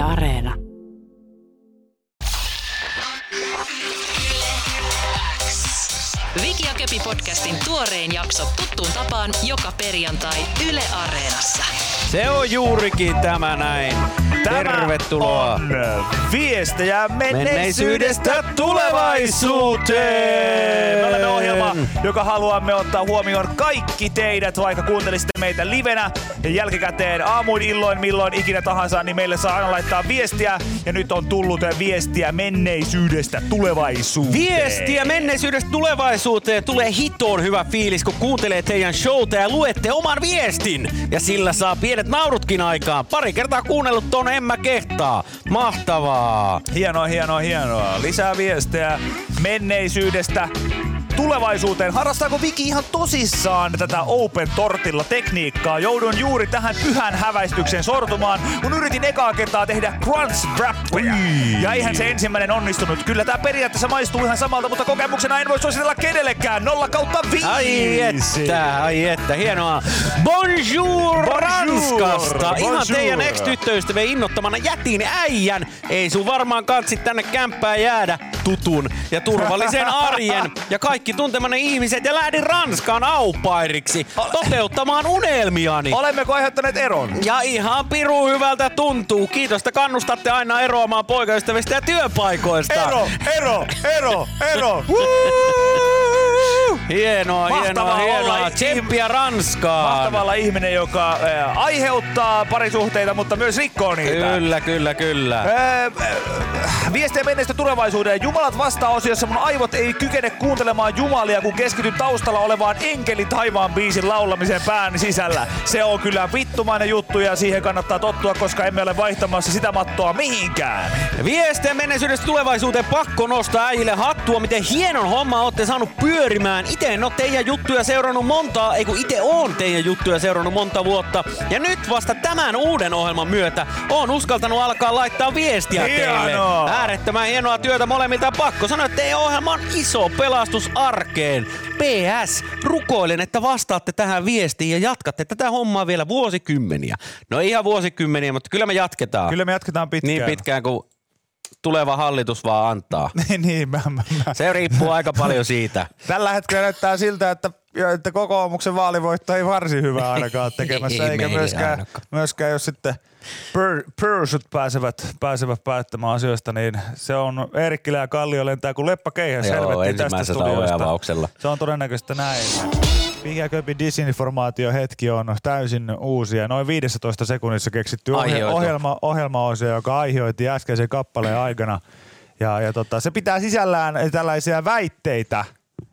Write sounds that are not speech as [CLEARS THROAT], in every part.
Yle Areena. Viki ja Köpi podcastin tuorein jakso tuttuun tapaan joka perjantai Yle Areenassa. Se on juurikin tämä näin. Tervetuloa. on viestejä menneisyydestä Menneisyydestä tulevaisuuteen. Me olemme ohjelma, joka haluamme ottaa huomioon kaikki teidät, vaikka kuuntelisitte meitä livenä ja jälkikäteen aamuin, illoin, milloin ikinä tahansa, niin meille saa aina laittaa viestiä. Ja nyt on tullut viestiä menneisyydestä tulevaisuuteen. Viestiä menneisyydestä tulevaisuuteen tulee hitoon hyvä fiilis, kun kuuntelee teidän showta ja luette oman viestin. Ja sillä saa pienet naurutkin aikaan. Pari kertaa kuunnellut ton en mä kehtaa. Mahtavaa. Hienoa, hienoa, hienoa. Lisää viestejä menneisyydestä tulevaisuuteen. Harrastaako Viki ihan tosissaan tätä Open Tortilla tekniikkaa? Joudun juuri tähän pyhän häväistykseen sortumaan, kun yritin ekaa kertaa tehdä crunch wrappeja. Ja eihän se ensimmäinen onnistunut. Kyllä tää periaatteessa maistuu ihan samalta, mutta kokemuksena en voi suositella kenellekään. Nolla kautta viisi. Ai että, ai että, hienoa. Bonjour, Bonjour, Ranskasta. Ihan bonjour. teidän ex-tyttöystävien innottamana jätin äijän. Ei sun varmaan kansi tänne kämppään jäädä tutun ja turvallisen arjen ja kaikki tuntemanne ihmiset ja lähdin Ranskaan aupairiksi toteuttamaan unelmiani. Olemmeko aiheuttaneet eron? Ja ihan piru hyvältä tuntuu. Kiitos, että kannustatte aina eroamaan poikaystävistä ja työpaikoista. Ero, ero, ero, ero. Hienoa, Mahtavaa hienoa, hienoa. Tsemppiä Ranskaan. Mahtavalla ihminen, joka äh, aiheuttaa parisuhteita, mutta myös rikkoo niitä. Kyllä, kyllä, kyllä. Äh, viestiä menneistä tulevaisuuteen. Jumalat vastaa osiossa mun aivot ei kykene kuuntelemaan jumalia, kun keskityn taustalla olevaan Enkeli taivaan biisin laulamiseen pään sisällä. Se on kyllä vittumainen juttu ja siihen kannattaa tottua, koska emme ole vaihtamassa sitä mattoa mihinkään. Viestejä menneisyydestä tulevaisuuteen pakko nostaa äijille hattua, miten hienon homma olette saanut pyörimään. Ite en oo teidän juttuja seurannut montaa, ei kun ite oon teidän juttuja seurannut monta vuotta. Ja nyt vasta tämän uuden ohjelman myötä oon uskaltanut alkaa laittaa viestiä teille. Hienoa. Äärettömän hienoa työtä molemmilta. Pakko sanoa, että teidän ohjelma on iso pelastus arkeen. PS, rukoilen, että vastaatte tähän viestiin ja jatkatte tätä hommaa vielä vuosikymmeniä. No ihan vuosikymmeniä, mutta kyllä me jatketaan. Kyllä me jatketaan pitkään. Niin pitkään kuin tuleva hallitus vaan antaa. [LAUGHS] Niin, niin mä, mä, mä. Se riippuu aika paljon siitä. [LAUGHS] Tällä hetkellä näyttää siltä, että, että kokoomuksen vaalivoitto ei varsin hyvää ainakaan tekemässä, [LAUGHS] Ei eikä myöskään, ainakaan. myöskään jos sitten pör, pörsut pääsevät, pääsevät päättämään asioista, niin se on Eerikkilä ja Kallio lentää kuin Joo, helvettiin tästä studiosta. Se on todennäköistä näin. Mikä köpi disinformaatio hetki on täysin uusia, noin 15 sekunnissa keksitty Aihioitu. ohjelma, ohjelmaosio, joka aihioitti äskeisen kappaleen aikana. Ja, ja tota, se pitää sisällään tällaisia väitteitä,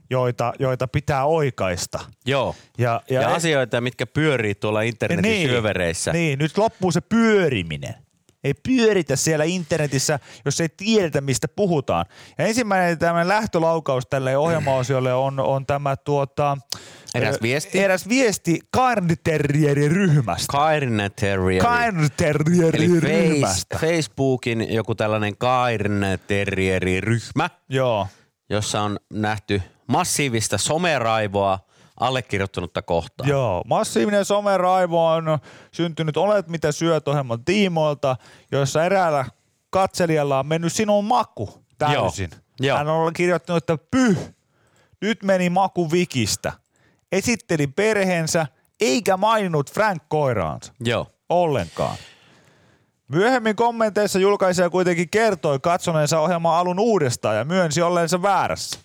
joita, joita pitää oikaista. Joo. Ja, Ja, ja asioita, mitkä pyörii tuolla internetin niin, syövereissä. Niin, nyt loppuu se pyöriminen. Ei pyöritä siellä internetissä, jos ei tiedetä, mistä puhutaan. Ja ensimmäinen tämmöinen lähtölaukaus tälle ohjelmaosiolle on, on tämä tuota, Eräs viesti. Eräs viesti Terrier. Eli Cairn-terrieriryhmästä. face, Facebookin joku tällainen Cairn Terrier-ryhmä, Joo. jossa on nähty massiivista someraivoa allekirjoittanutta kohtaan. Joo, massiivinen someraivo on syntynyt Olet mitä syöt ohjelman tiimoilta, jossa eräällä katselijalla on mennyt sinun maku täysin. Joo, joo. Hän on kirjoittanut, että pyh, nyt meni maku vikistä. Esitteli perheensä eikä maininnut Frank koiraansa Joo. ollenkaan. Myöhemmin kommenteissa julkaisija kuitenkin kertoi katsoneensa ohjelman alun uudestaan ja myönsi olleensa väärässä.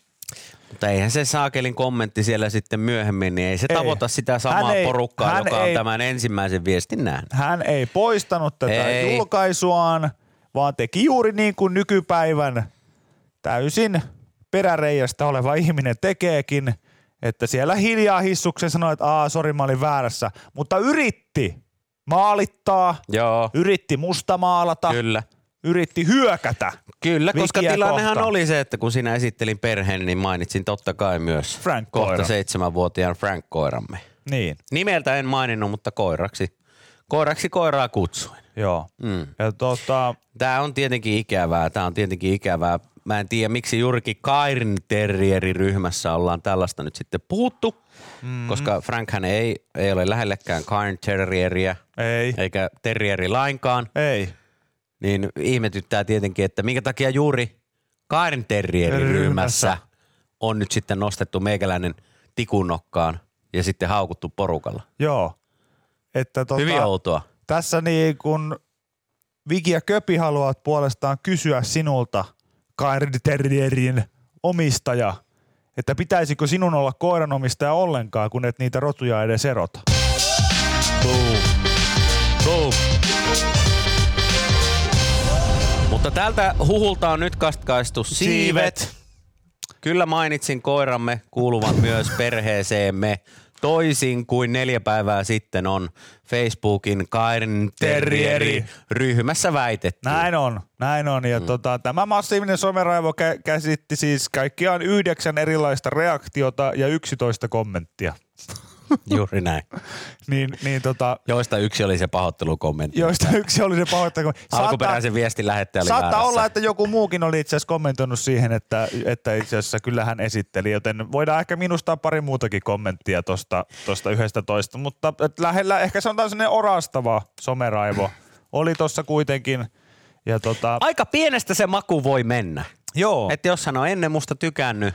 Mutta eihän se saakelin kommentti siellä sitten myöhemmin, niin ei se Ei. tavoita sitä samaa Hän ei- porukkaa, hän joka on ei- tämän ensimmäisen viestin nähnyt. Hän ei poistanut tätä Ei. julkaisuaan, vaan teki juuri niin kuin nykypäivän täysin peräreijästä oleva ihminen tekeekin, että siellä hiljaa hissuksen sanoi, että aa, sori, mä olin väärässä, mutta yritti maalittaa, Joo, yritti mustamaalata, kyllä. yritti hyökätä. Kyllä, koska tilannehan kohtaan. oli se, että kun sinä esittelin perheen, niin mainitsin totta kai myös Frank kohta seitsemänvuotiaan Frank-koiramme. Niin, Nimeltä en maininnut, mutta koiraksi, koiraksi koiraa kutsuin. joo. Mm. Ja tota, Tämä on tietenkin ikävää, tämä on tietenkin ikävää. Mä en tiedä, miksi juurikin Kairin Terrieri-ryhmässä ollaan tällaista nyt sitten puhuttu, mm-hmm. koska Frankhän ei, ei ole lähellekään Cairn Terrieriä, ei, eikä Terrieri lainkaan. ei. niin ihmetyttää tietenkin, että minkä takia juuri Kaaren Terrierin Ryhmässä. ryhmässä on nyt sitten nostettu meikäläinen tikunnokkaan ja sitten haukuttu porukalla. Joo. Että tota, Hyvin outoa. tässä niin kun Viki ja Köpi haluavat puolestaan kysyä sinulta, Kairi Terrierin omistaja, että pitäisikö sinun olla koiranomistaja ollenkaan, kun et niitä rotuja edes erota. Boom. Boom. Mutta tältä huhulta on nyt katkaistu siivet. Kyllä mainitsin koiramme kuuluvan myös perheeseemme toisin kuin neljä päivää sitten on Facebookin Kairin Terrieri ryhmässä väitetty. Näin on, näin on. Ja mm. tota, tämä massiivinen someraivo kä- käsitti siis kaikkiaan yhdeksän erilaista reaktiota ja 11 kommenttia. [LAUGHS] Juuri näin. Niin, niin tota, Joista yksi oli se pahoittelukommentti. joista yksi oli se pahoittelu. [LAUGHS] Alkuperäisen viestin lähettäjä oli Saattaa väärässä. olla, että joku muukin oli itse asiassa kommentoinut siihen, että, että itse asiassa kyllä hän esitteli, joten voidaan ehkä minustaa pari muutakin kommenttia tuosta tosta yhdestä toista, mutta lähellä ehkä sanotaan sellainen orastava someraivo oli tuossa kuitenkin. Ja tota, Aika pienestä se maku voi mennä. joo, Että jos hän on ennen musta tykännyt,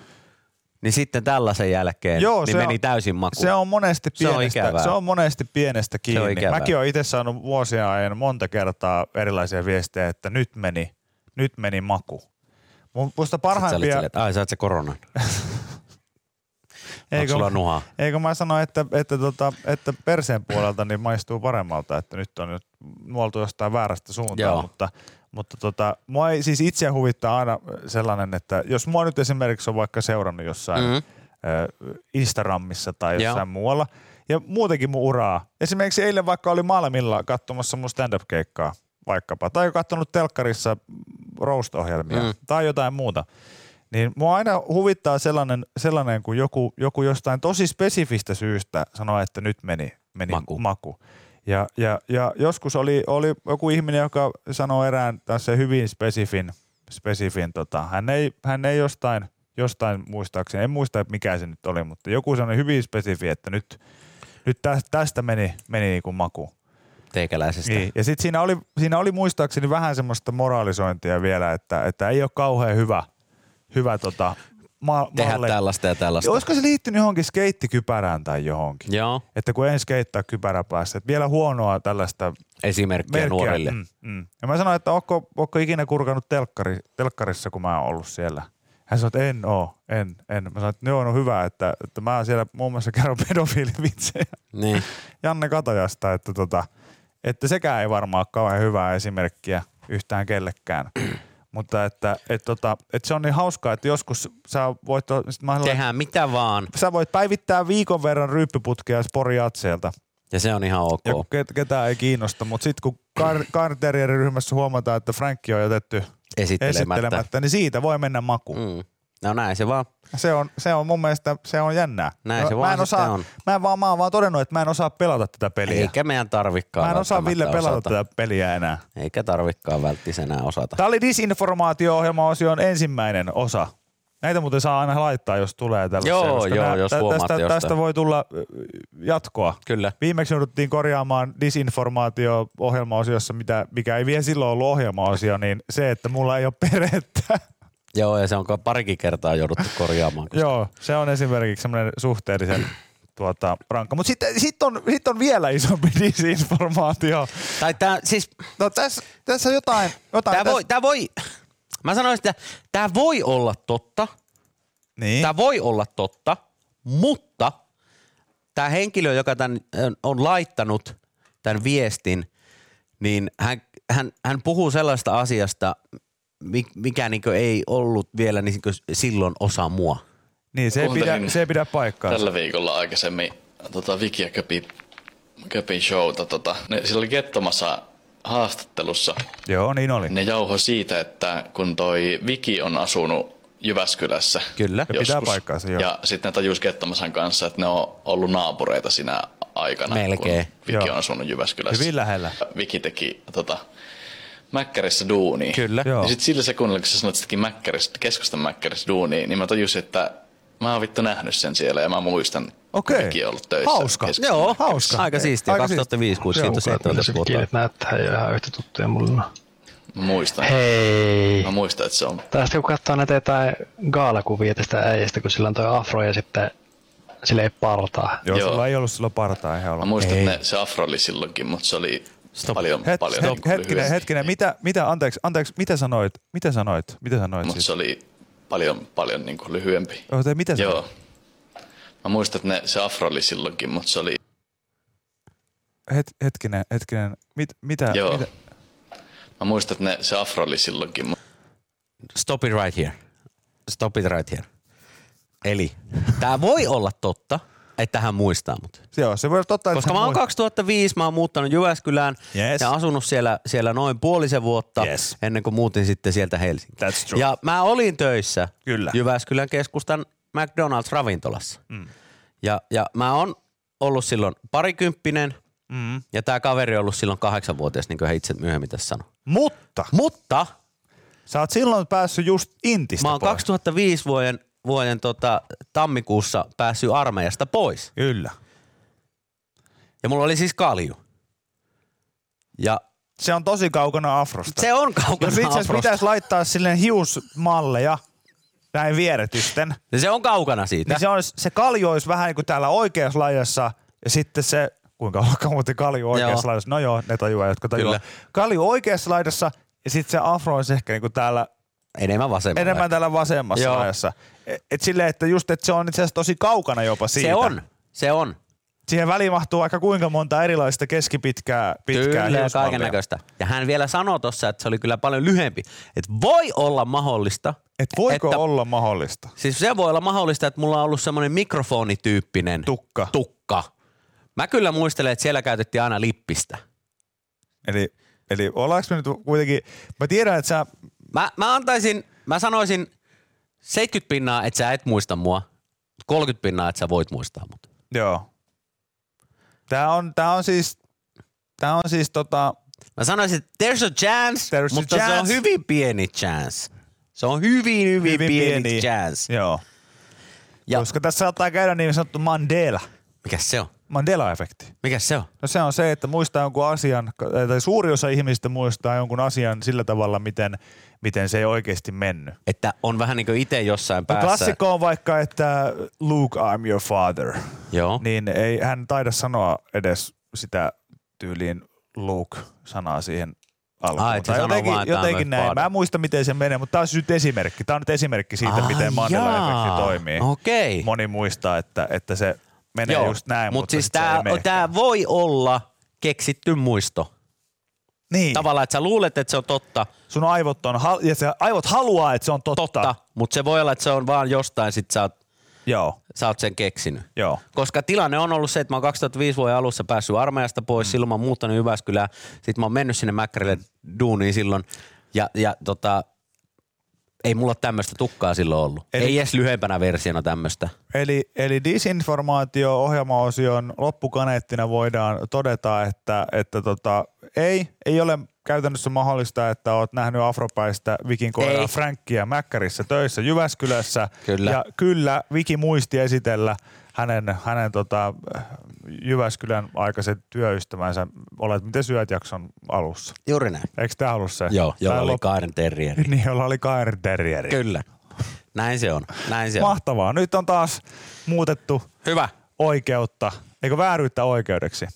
niin sitten tällaisen jälkeen Joo, niin se meni on- täysin makuun. Se on monesti Se on pienestä, se on monesti pienestä kiinni. ikävää. Mäkin olen itse saanut vuosien ajan monta kertaa erilaisia viestejä, että nyt meni, nyt meni maku. Musta parhaimpia, että ai sä se koronan. [LAUGHS] Onko sulla nuhaa? eikö mä sano, että, että, tota, että perseen puolelta niin maistuu paremmalta, että nyt on nyt nuoltu jostain väärästä suuntaan, Joo. mutta, mutta tota, mua ei siis itse huvittaa aina sellainen, että jos mua nyt esimerkiksi on vaikka seurannut jossain Mhm. mm. Instagramissa tai jossain Joo. muualla, ja muutenkin mun uraa. Esimerkiksi eilen vaikka oli Malmilla katsomassa mun stand-up-keikkaa vaikkapa, tai katsonut telkkarissa roast-ohjelmia, mm. tai jotain muuta. Niin mua aina huvittaa sellainen, sellainen kun joku, joku jostain tosi spesifistä syystä sanoo, että nyt meni, meni Maku. maku. Ja, ja, ja, joskus oli, oli joku ihminen, joka sanoi erään tässä hyvin spesifin, spesifin tota, hän, ei, hän ei jostain, jostain muistaakseni, en muista mikä se nyt oli, mutta joku sanoi hyvin spesifi, että nyt, nyt tästä, meni, meni niin kuin maku. Teikäläisestä. Niin. Ja sitten siinä oli, siinä oli muistaakseni vähän semmoista moralisointia vielä, että, että ei ole kauhean hyvä, hyvä tota, ma- Tehdä malle. tällaista ja tällaista. Olisiko se liittynyt johonkin skeittikypärään tai johonkin? Joo, Että kun en skeittaa kypärä päässä, että vielä huonoa tällaista esimerkkiä merkkiä. nuorille. Mm, mm. Ja mä sanoin, että onko, onko ikinä kurkannut telkkari, telkkarissa, kun mä oon ollut siellä. Hän sanoi, että en oo, en, en. Mä sanoin, että joo, no hyvä, että, että mä siellä muun muassa kerron pedofiilivitsejä Niin. [LAUGHS] Janne Katajasta, että, tota, että sekään ei varmaan ole kauhean hyvää esimerkkiä yhtään kellekään. Mutta että, et, tota, et se on niin hauskaa, että joskus sä voit, Tehdään mitä vaan sä voit päivittää viikon verran ryyppyputkea Sporijatseelta ja se on ihan ok. ja ket, ketään ei kiinnosta, mutta sitten kun Carterierin [CLEARS THROAT] ryhmässä huomataan, että Frankki on jätetty Esittelemättä. esittelemättä, niin siitä voi mennä maku. Mm. No näin se vaan. Se, on, se on mun mielestä se on jännää. Näin se mä vaan en osaa, on. Mä, en vaan, mä oon vaan todennut, että mä en osaa pelata tätä peliä. Eikä meidän tarvikkaan mä en osaa Ville pelata osata. tätä peliä enää. Eikä tarvikkaan välttis enää osata. Tämä oli disinformaatio-ohjelma-osion ensimmäinen osa. Näitä muuten saa aina laittaa, jos tulee tällaisia. Joo, koska joo, nää- jos tä- tästä, jostain. tästä voi tulla jatkoa. Kyllä. Viimeksi jouduttiin korjaamaan disinformaatio-ohjelmaosiossa, mitä, mikä ei vielä silloin ollut ohjelmaosio, niin se, että mulla ei ole perhettä. [LAUGHS] Joo, ja se on parikin kertaa jouduttu korjaamaan. koska- Joo, se on esimerkiksi semmoinen suhteellisen tuota, rankka. Mutta sitten sit on, sit on vielä isompi [LAUGHS] disinformaatio. Tai tää, siis, No tässä, tässä jotain, jotain tää tässä, voi, tää voi, mä sanoisin, että tää voi olla totta, niin. Tämä voi olla totta, mutta tämä henkilö, joka tämän on laittanut tämän viestin, niin hän, hän, hän puhuu sellaista asiasta, mikä niin ei ollut vielä niin silloin osa mua. niin se, ei pidä, se ei pidä paikkaansa. Tällä viikolla aikaisemmin tota Viki ja Köpi, Köpin showta. Tota, ne, sillä oli Kettomassa haastattelussa. Joo, niin oli. Ne jauho siitä, että kun toi Viki on asunut Jyväskylässä Kyllä. Ja pitää paikkaansa, joo. Ja sitten ne tajus Kettomasan kanssa, että ne on ollut naapureita siinä aikana, Melkein. kun Viki Joo. on asunut Jyväskylässä. Hyvin lähellä. Viki teki tota, Mäkkärissä duunia. Kyllä. Joo. Ja sitten sillä sekunnilla, kun sä sanoit, teki Mäkkärissä, keskustan Mäkkärissä duunia, niin mä tajusin, että mä oon vittu nähnyt sen siellä ja mä muistan, Okei. on ollut töissä. Hauska. keskustan Joo, Hauska. aika siistiä. Aika 2005, 6, siistiä. siitä Kukat, mitä 17 se vuotta. kielet näyttää ei ole ihan yhtä tuttuja mulle. Mä muistan. Hei. Mä muistan, että se on. Tästä kun katsoo näitä jotain gaalakuvia tästä äijästä, kun sillä on toi afro ja sitten sillä ei partaa. Joo, Joo. sulla ei ollut silloin partaa ihan Mä olla. muistan, että ne, se afro oli silloinkin, mutta se oli Stop. paljon, Het, paljon niinku hetkinen, hetkinen, mitä, mitä, anteeksi, anteeksi, mitä sanoit, mitä sanoit, mitä sanoit Mutta siis? se oli paljon, paljon niin kuin lyhyempi. Oota, mitä sanoit? Joo. Mä muistan, että ne, se afro oli silloinkin, mutta se oli... Het, hetkinen, hetkinen, mit, mitä, Joo. mitä? Mä muistan, että ne, se afro oli silloinkin, mutta Stop it right here. Stop it right here. Eli tää voi olla totta, että hän muistaa mut. Joo, se voi olla totta, Koska mä oon muist- 2005, mä oon muuttanut Jyväskylään Yes. ja asunut siellä, siellä noin puolisen vuotta Yes. ennen kuin muutin sitten sieltä Helsinkiin. That's true. Ja mä olin töissä Kyllä. Jyväskylän keskustan McDonald's-ravintolassa. Mm. Ja, ja mä oon ollut silloin parikymppinen Mm. ja tää kaveri on ollut silloin kahdeksanvuotias, niin kuin hän itse myöhemmin tässä sanoi. Mutta Mutta sä oot silloin päässyt just Intistä mä oon pois. 2005 vuoden, vuoden tota, tammikuussa päässyt armeijasta pois. Kyllä. Ja mulla oli siis kalju. Ja Se on tosi kaukana afrosta. se on kaukana Jos itse afrosta. pitäisi laittaa silleen hiusmalleja näin vieretysten, Ja se on kaukana siitä. niin se, on, se kalju olisi vähän niin kuin täällä oikeassa laidassa ja sitten se, kuinka onkaan muuten kalju oikeassa Joo. laidassa, no joo, ne tajuaa, jotka tajuaa. Kyllä. Kalju oikeassa laidassa ja sitten se afro olisi ehkä niin kuin täällä Enemmän vasemmalla. enemmän täällä vasemmassa Joo. laidassa. Et, et silleen, että just, että se on itse asiassa tosi kaukana jopa siitä. Se on. Se on. Siihen väliin mahtuu aika kuinka monta erilaista keskipitkää pitkää Kyllä kaiken näköistä. Ja hän vielä sanoi tuossa, että se oli kyllä paljon lyhempi. Että voi olla mahdollista. Et voiko että, olla mahdollista? Siis se voi olla mahdollista, että mulla on ollut semmoinen mikrofonityyppinen Tukka. tukka. Mä kyllä muistelen, että siellä käytettiin aina lippistä. Eli, eli ollaanko me nyt kuitenkin, mä tiedän, että sä, Mä, mä antaisin, mä sanoisin 70 pinnaa, että sä et muista mua. 30 pinnaa, että sä voit muistaa mut. joo. Tää on, tää on siis, tää on siis tota, Mä sanoisin, että there's a chance, There's a mutta se on chance. hyvin pieni chance. Se on hyvin, hyvin, hyvin pieni, pieni. chance. Joo. Ja Koska tässä saattaa käydä niin sanottu Mandela. mikä se on? Mandela-efekti. Mikä se on? No se on se, että muistaa jonkun asian, tai suuri osa ihmisistä muistaa jonkun asian sillä tavalla, miten, miten se ei oikeasti mennyt. Että on vähän niin kuin itse jossain No päässä. klassikko on vaikka, että Luke, I'm your father. Joo. Niin ei hän taida sanoa edes sitä tyyliin Luke-sanaa siihen alkuun. Ai, Tai jotenkin, vaan, jotenkin näin. Mä en muista, miten se menee, mutta tämä on nyt esimerkki. Tämä on nyt esimerkki siitä, Ah, miten Mandela-efekti toimii. Okei. Moni muistaa, että, että se menee just näin, Mut mutta siis tää voi olla keksitty muisto. Niin, Tavallaan, että sä luulet, että se on totta, sun aivot, on, ja se aivot haluaa, että se on totta. totta, mutta se voi olla, että se on vaan jostain, sit sä oot, Joo, sä oot sen keksinyt. joo. Koska tilanne on ollut se, että mä oon 2005 vuoden alussa päässyt armeijasta pois, mm. silloin mä oon muuttanut Jyväskylään, sit mä oon mennyt sinne Mäkkärille duuniin silloin, ja, ja tota, ei mulla tämmöistä tukkaa silloin ollut. Eli... Ei edes lyhyempänä versiona tämmöistä. Eli, eli disinformaatio-ohjelmaosion loppukaneettina voidaan todeta, että, että tota, ei, ei ole käytännössä mahdollista, että oot nähnyt afropäistä Vikin koiraa Ei. Frankkia Mäkkärissä töissä Jyväskylässä. Kyllä. Ja kyllä Viki muisti esitellä hänen, hänen tota, Jyväskylän aikaiset työystävänsä Olet miten syöt jakson alussa. Juuri näin. Eikö tämä ollut se? Joo, jolla oli lop- Kaaren terrieri. [LAUGHS] Niin, jolla oli Kair Terrieri. Kyllä. Näin se on. Näin se on. Mahtavaa. Nyt on taas muutettu Hyvä. oikeutta, eikö vääryyttä oikeudeksi?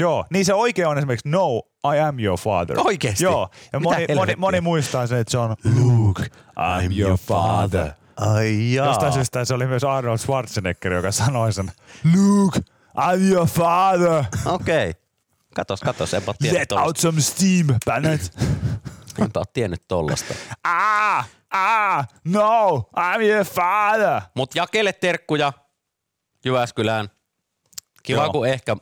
Joo, niin se oikea on esimerkiksi no, I am your father. Oikeesti? Joo, ja Mitä moni, moni, helvettiä? moni muistaa sen, että se on Luke, I'm your father. Ai jaa. Jostain syystä se oli myös Arnold Schwarzenegger, joka sanoi sen Luke, I'm your father. Okei. Okay. Katos, katos. Enpä tiennyt Let tollasta. out some steam, Bennett. Enpä oo tiennyt tollasta. ah, ah, no, I'm your father. Mut jakele terkkuja Jyväskylään. Kiva, Joo. kun ehkä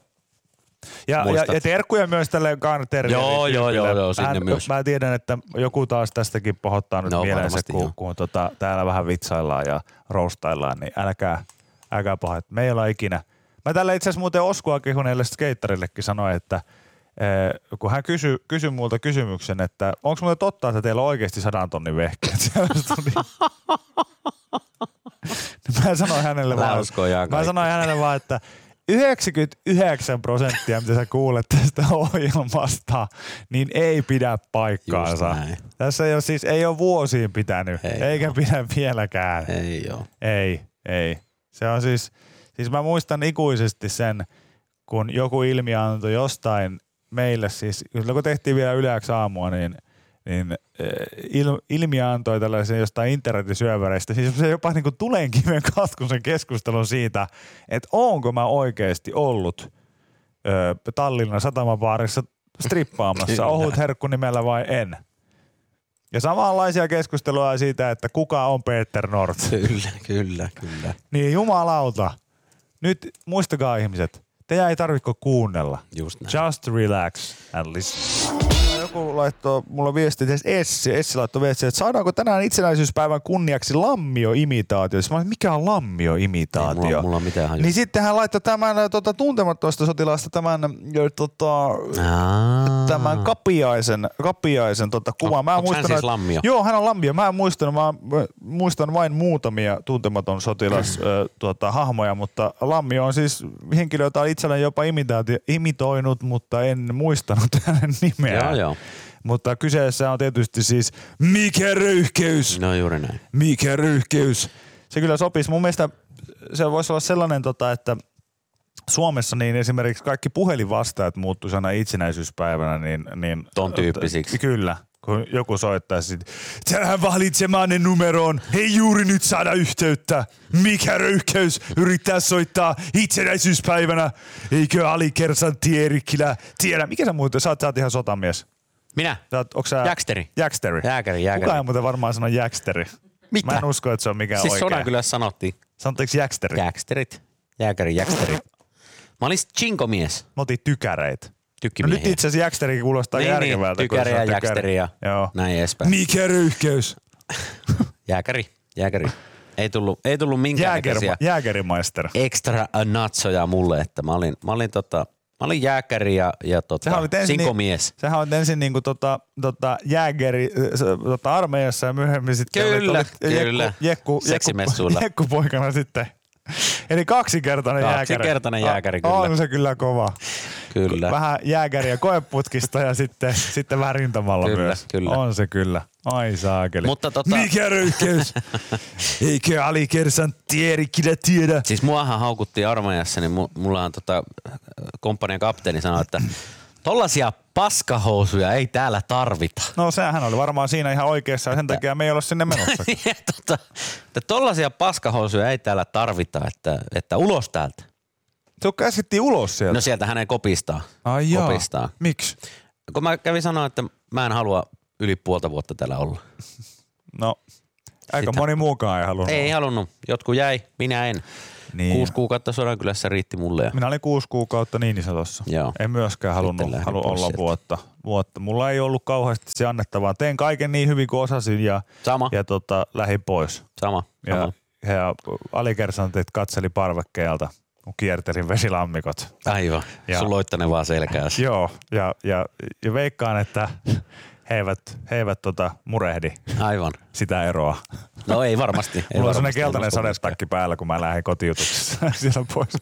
Ja, ja, Muistat. ja terkkuja myös tälle Garner Joo, joo, joo, joo, sinne Hän- myös. Mä tiedän, että joku taas tästäkin pohottaa nyt No, mielensä, kun, kun tota, täällä vähän vitsaillaan ja roustaillaan, niin älkää, älkää pahoit. Me ei olla ikinä. Mä tällä itse asiassa muuten Oskua kehuneelle skeitarillekin sanoin, että eh, kun hän kysyi kysy multa kysymyksen, että onko muuten totta, että teillä on oikeasti sadan tonnin vehkeet [LAUGHS] siellä [LAUGHS] mä sanoin hänelle vaan, mä sanoin hänelle vaan, että 99 prosenttia, mitä sä kuulet tästä ohjelmasta, niin ei pidä paikkaansa. Tässä ei ole siis ei ole vuosiin pitänyt, Ei eikä pidä vieläkään. Ei joo. Ei, ei. Se on siis, siis mä muistan ikuisesti sen, kun joku ilmiö antoi jostain meille, siis kun tehtiin vielä yleäksi aamua, niin, niin eh, il, ilmiö antoi tällaisen jostain internetin syöväreistä, siis se jopa niin kuin tulenkiven katkusen keskustelun siitä, että onko mä oikeasti ollut ö, Tallinnan satamabaarissa strippaamassa ohut herkku nimellä vai en. Ja samanlaisia keskusteluja siitä, että kuka on Peter North. Kyllä, kyllä, kyllä. Niin jumalauta. Nyt muistakaa ihmiset, teidän ei tarvitse kuunnella. Just näin. Just relax and listen. Joku laittoi mulla viesti, että Essi, Essi laittoi viesti, että saadaanko tänään itsenäisyyspäivän kunniaksi lammio-imitaatio. Siis Mä olin, mikä on Ei lammio-imitaatio? mulla, mulla on mitään hajua. Niin sitten hän laittoi tämän äh, tota, tuntemattomasta sotilaasta tämän, äh, tota, Aa. tämän kapiaisen, kapiaisen tota, kuvan. Mä onks hän siis lammio? Joo, hän on lammio. Mä en muistanut, mä, muistan vain muutamia tuntematon sotilas ö, tuota, hahmoja, mutta lammio on siis henkilö, jota itselleni jopa imitaatio, imitoinut, mutta en muistanut [LAUGHS] hänen nimeään. Joo, joo. Mutta kyseessä on tietysti siis Mikä röyhkeys! No juuri näin. Mikä röyhkeys! Se kyllä sopisi. Mun mielestä se voisi olla sellainen, tota, että Suomessa niin esimerkiksi kaikki puhelinvastaajat muuttuisi aina itsenäisyyspäivänä. Niin, niin, Ton tyyppisiksi. Kyllä. Kun joku soittaisi, tähän valitsemanne numeroon ei juuri nyt saada yhteyttä. Mikä röyhkeys yrittää soittaa itsenäisyyspäivänä? Eikö alikersantti Eerikkilä tiedä? Mikä sä muuten, sä oot, sä oot ihan sotamies. Minä? Sä oot, onks sä... Jacksteri. Jacksteri. Jääkäri, jääkäri. Kukaan ei muuten varmaan sano Jacksteri. Mitä? Mä en usko, että se on mikään Siis oikein. sodan kyllä sanottiin. Sanotteko Jacksteri? Jääksterit. Jääkäri, jääksteri. Mä olin chinkomies. Me oltiin tykäreitä. No Tykkimiehiä. nyt itse asiassa Jacksterikin kuulostaa niin, niin, järkevältä. kun tykäri ja jäksteri ja Joo. näin edespäin. Mikä röyhkeys? [LAUGHS] Jääkäri, jääkäri. Ei tullut, ei tullut minkäännäköisiä Jääger, Jäägerimeister. extra natsoja mulle, että mä olin, mä olin, tota, mä olin jääkäri ja, ja tota, Sehän ensin, sinkomies. Niin, sehän oli ensin niinku tota, tota, se- tota, armeijassa ja myöhemmin sitten Kyllä, olit- kyllä. Jekku, jekku, Seksimessuilla. jekkupoikana sitten. Eli kaksinkertainen jääkäri. Kaksinkertainen jääkäri, kyllä. On se kyllä kova. Kyllä. Vähän jääkäriä koeputkista ja sitten, sitten vähän rintamalla Kyllä, myös. kyllä. On se kyllä. Ai saakeli. Mutta tota- Mikä röyhkeys? Eikö alikersantti Eerikkilä tiedä? Siis muahan haukuttiin armeijassa, niin mu- mullahan tota, komppanian kapteeni sanoi, että tollasia paskahousuja ei täällä tarvita. No sehän oli varmaan siinä ihan oikeassa ja sen takia me ei olla sinne menossa. [LAUGHS] Tota, että tollasia paskahousuja ei täällä tarvita, että, että ulos täältä. Se käskettiin ulos sieltä. No sieltä hänen kopistaa. Ai jaa. kopistaa. Miksi? Kun mä kävin sanoa, että mä en halua yli puolta vuotta täällä olla. [LAUGHS] No, aika Sitä- moni muukaan ei halunnut. Ei halunnut. Jotkut jäi, minä en. Niin. Kuusi kuukautta Sodankylässä riitti mulle. Ja... Minä olin kuusi kuukautta Niinisalossa. Joo. En myöskään halunnut halu olla sieltä. vuotta, vuotta. Mulla ei ollut kauheasti se annettavaa. Tein kaiken niin hyvin kuin osasin ja, Sama, ja tota, lähdin pois. sama, Ja, sama. ja alikersantit katseli parvekkeelta, kun kiertelin vesilammikot. Aivan. Ja- Sun loittane vaan selkääsi. Joo, ja, ja, ja veikkaan, että he eivät, he eivät tota, murehdi Aivan. sitä eroa. No ei varmasti. Ei Mulla on sellainen keltainen sadetakki päällä, kun mä lähdin kotiutuksessa [LAUGHS] siellä pois. [LAUGHS]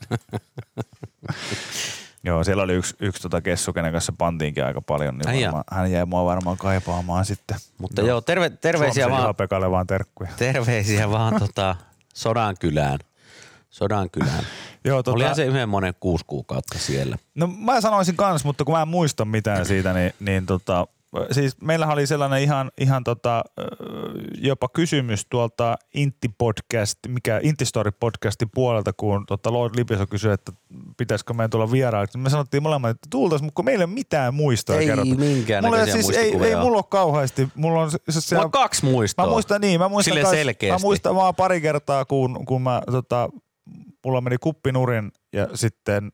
Joo, siellä oli yksi, yksi tota kessu, kenen kanssa pantiinkin aika paljon, niin varmaan, hän jäi mua varmaan kaipaamaan sitten. Mutta joo, terve, terveisiä Suomisen vaan, vaan terkkuja. terveisiä vaan tota, Sodankylään. Sodankylään. [LAUGHS] Joo, tota, Olihan se yhden monen kuusi kuukautta siellä. No mä sanoisin kans, mutta kun mä en muista mitään siitä, niin, niin tota, siis meillähän oli sellainen ihan, ihan tota, jopa kysymys tuolta Intti podcast, mikä Intti Story podcastin puolelta, kun tota Lord Lipiso kysyi, että pitäisikö meidän tulla vieraaksi. Me sanottiin molemmat, että tultaisiin, mutta kun meillä ei ole mitään muistoa Ei kerrota. minkäännäköisiä mulla ei, siis, ei, ei mulla ole kauheasti. Mulla on se, se, Mulla on kaksi muistoa. Mä muistan niin, mä muistan, selkeästi. mä muistan vaan pari kertaa, kun, kun mä, tota, mulla meni kuppinurin ja sitten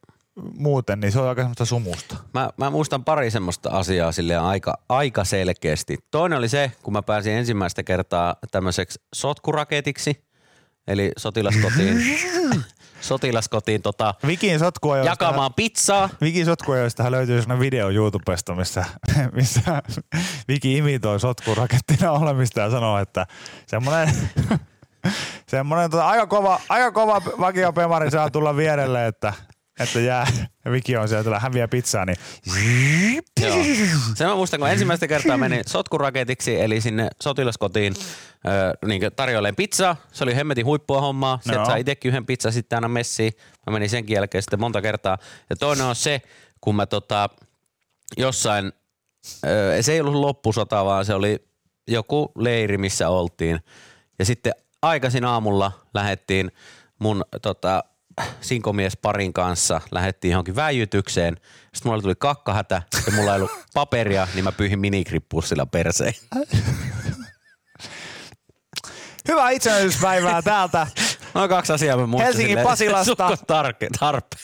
muuten, niin se on aika semmoista sumusta. Mä, mä muistan pari semmoista asiaa sille aika, aika selkeästi. Toinen oli se, kun mä pääsin ensimmäistä kertaa tämmöiseksi sotkuraketiksi, eli sotilaskotiin, [LAUGHS] sotilaskotiin tota, Vikin jakamaan pizzaa. Vikin sotkua, josta löytyy sellainen video YouTubesta, missä, [LAUGHS] missä Viki imitoi sotkurakettina olemista ja sanoo, että semmoinen [LAUGHS] Semmoinen tota, aika kova, aika kova vakio pemari saa tulla vierelle, että että jää, ja Viki on sieltä, häviää pizzaa, niin Joo. Sen mä muistan, kun ensimmäistä kertaa menin sotkuraketiksi, eli sinne sotilaskotiin ö, niin tarjoileen pizzaa. Se oli hemmetin huippua hommaa. Sieltä Joo. sai itsekin yhden pizza sitten aina messiin. Mä menin senkin jälkeen sitten monta kertaa. Ja toinen on se, kun mä tota, jossain, ö, se ei ollut loppusota, vaan se oli joku leiri, missä oltiin. Ja sitten aikaisin aamulla lähettiin mun tota, sinkomies parin kanssa, lähettiin johonkin väijytykseen. Sitten mulla tuli kakkahätä ja mulla ei ollut paperia, niin mä pyyhin minikrippussilla perseen. hyvää itsenäisyyspäivää täältä. No kaksi asiaa mä muistan Helsingin silleen Pasilasta. tarke, tarpe,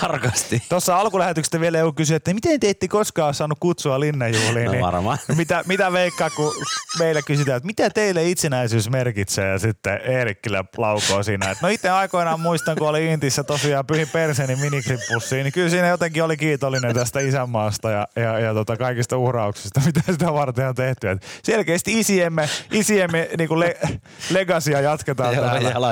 tarkasti. Tuossa alkulähetyksestä vielä joku kysyi, että miten te ette koskaan saanut kutsua linnanjuhliin. No niin varmaan. [LAUGHS] Mitä, mitä veikkaa, kun meille kysytään, että mitä teille itsenäisyys merkitsee ja sitten Eerikkilä laukoo siinä. Että no itse aikoinaan muistan, kun oli Intissä tosiaan pyhin perseni minikrippussiin, niin kyllä siinä jotenkin oli kiitollinen tästä isänmaasta ja, ja, ja tota kaikista uhrauksista, [LAUGHS] mitä sitä varten on tehty. Et selkeästi isiemme, isiemme niin le, legasia jatketaan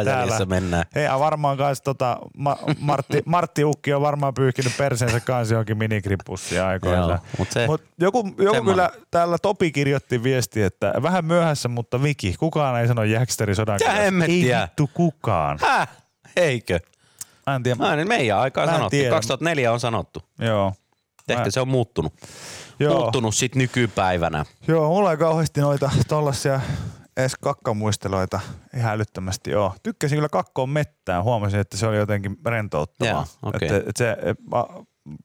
täällä. Täällä. mennään. Hei, ja varmaan kans tota, Ma, Martti, Martti Ukki on varmaan pyyhkinyt perseensä kanssa johonkin minikrippussiin aikoinaan. Joo, mut joku, joku kyllä täällä Topi kirjoitti viesti, että vähän myöhässä, mutta Viki, kukaan ei sano Jäksteri sodan Ei vittu kukaan. Häh? Eikö? Mä en tiedä. Mä en, meidän aikaa Mä sanottu. tiedä. 2004 on sanottu. Joo. Ehkä Mä- se on muuttunut. Joo. Muuttunut sit nykypäivänä. Joo, mulla ei kauheasti noita tollasia edes kakkamuisteloita ihan älyttömästi joo. Tykkäsin kyllä kakkoon mettään. Huomasin, että se oli jotenkin rentouttavaa. Joo, okei. että, että se, mä,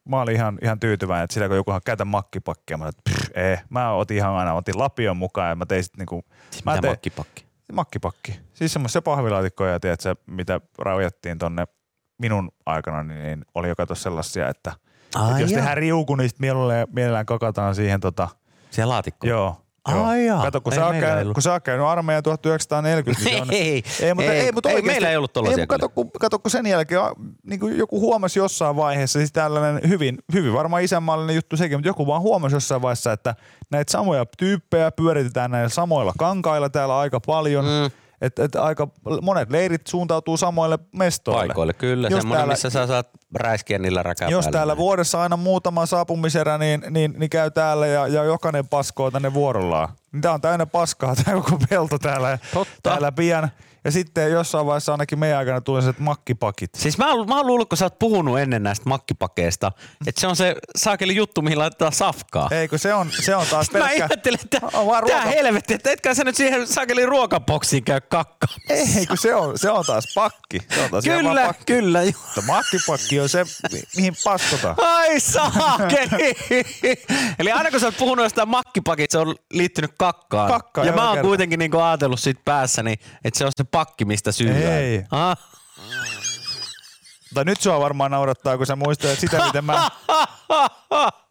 mä, olin ihan, ihan tyytyväinen, että sillä kun joku käytä makkipakkia, mä olin, että pff, ei. Mä otin ihan aina, otin lapion mukaan ja mä tein sit niinku, mä Mitä tein, makkipakki? makkipakki. Siis semmoisia pahvilaatikkoja, tiedätkö, mitä raujattiin tonne minun aikana, niin oli joka tuossa sellaisia, että, Ai että jos tehdään riuku, niin sit mielellään, mielellään kakataan siihen tota, Siellä laatikko. Joo. Ai jaa. Kato, kun Ei sä, oot ei käynyt, ollut. kun sä oot käynyt armeijan 1940, niin se on... [LAUGHS] Ei, mutta, ei, mutta ei, oikeasti- meillä ei ollut tollasia Ei, kato, kun, kato, kun sen jälkeen niin kuin joku huomasi jossain vaiheessa, siis tällainen hyvin, hyvin varmaan isänmaallinen juttu sekin, mutta joku vaan huomasi jossain vaiheessa, että näitä samoja tyyppejä pyöritetään näillä samoilla kankailla täällä aika paljon. Mm. Että et aika monet leirit suuntautuu samoille mestoille. Paikoille, kyllä. Jos Semmoinen, täällä- missä sä saat räiskiä niillä räkäpäillä. jos täällä vuodessa aina muutama saapumiserä, niin, niin, niin käy täällä ja, ja jokainen paskoo tänne vuorollaan. Niin Tää on täynnä paskaa, [LAUGHS] tämä koko pelto täällä, Totta. täällä pian. Ja sitten jossain vaiheessa ainakin meidän aikana tulee sellaiset makkipakit. Siis mä, oon- mä oon luullut, kun sä oot puhunut ennen näistä makkipakeista, että se on se saakeli juttu, mihin laitetaan safkaa. Eikö se on, se on taas [LAUGHS] Mä pelkkä... ihmettelin, että On vaan tää helvetti, että etkö sä nyt siihen saakeli ruokaboksiin käy kakkaa. Ei, kun se on, se on taas pakki. Se on taas Kyllä, pakki. kyllä. ju- Mutta makkipakki on se, mi- mihin paskotaan. Ai saakeli! Eli aina kun sä oot puhunut jostain makkipakista, se on liittynyt kakkaan. Kakkaan ja mä oon kerta. kuitenkin niinku ajatellut siitä päässäni, että se on se pakki, mistä syödään. Ei. Ah. Mutta nyt sua varmaan naurattaa, kun sä muistelet sitä, miten mä,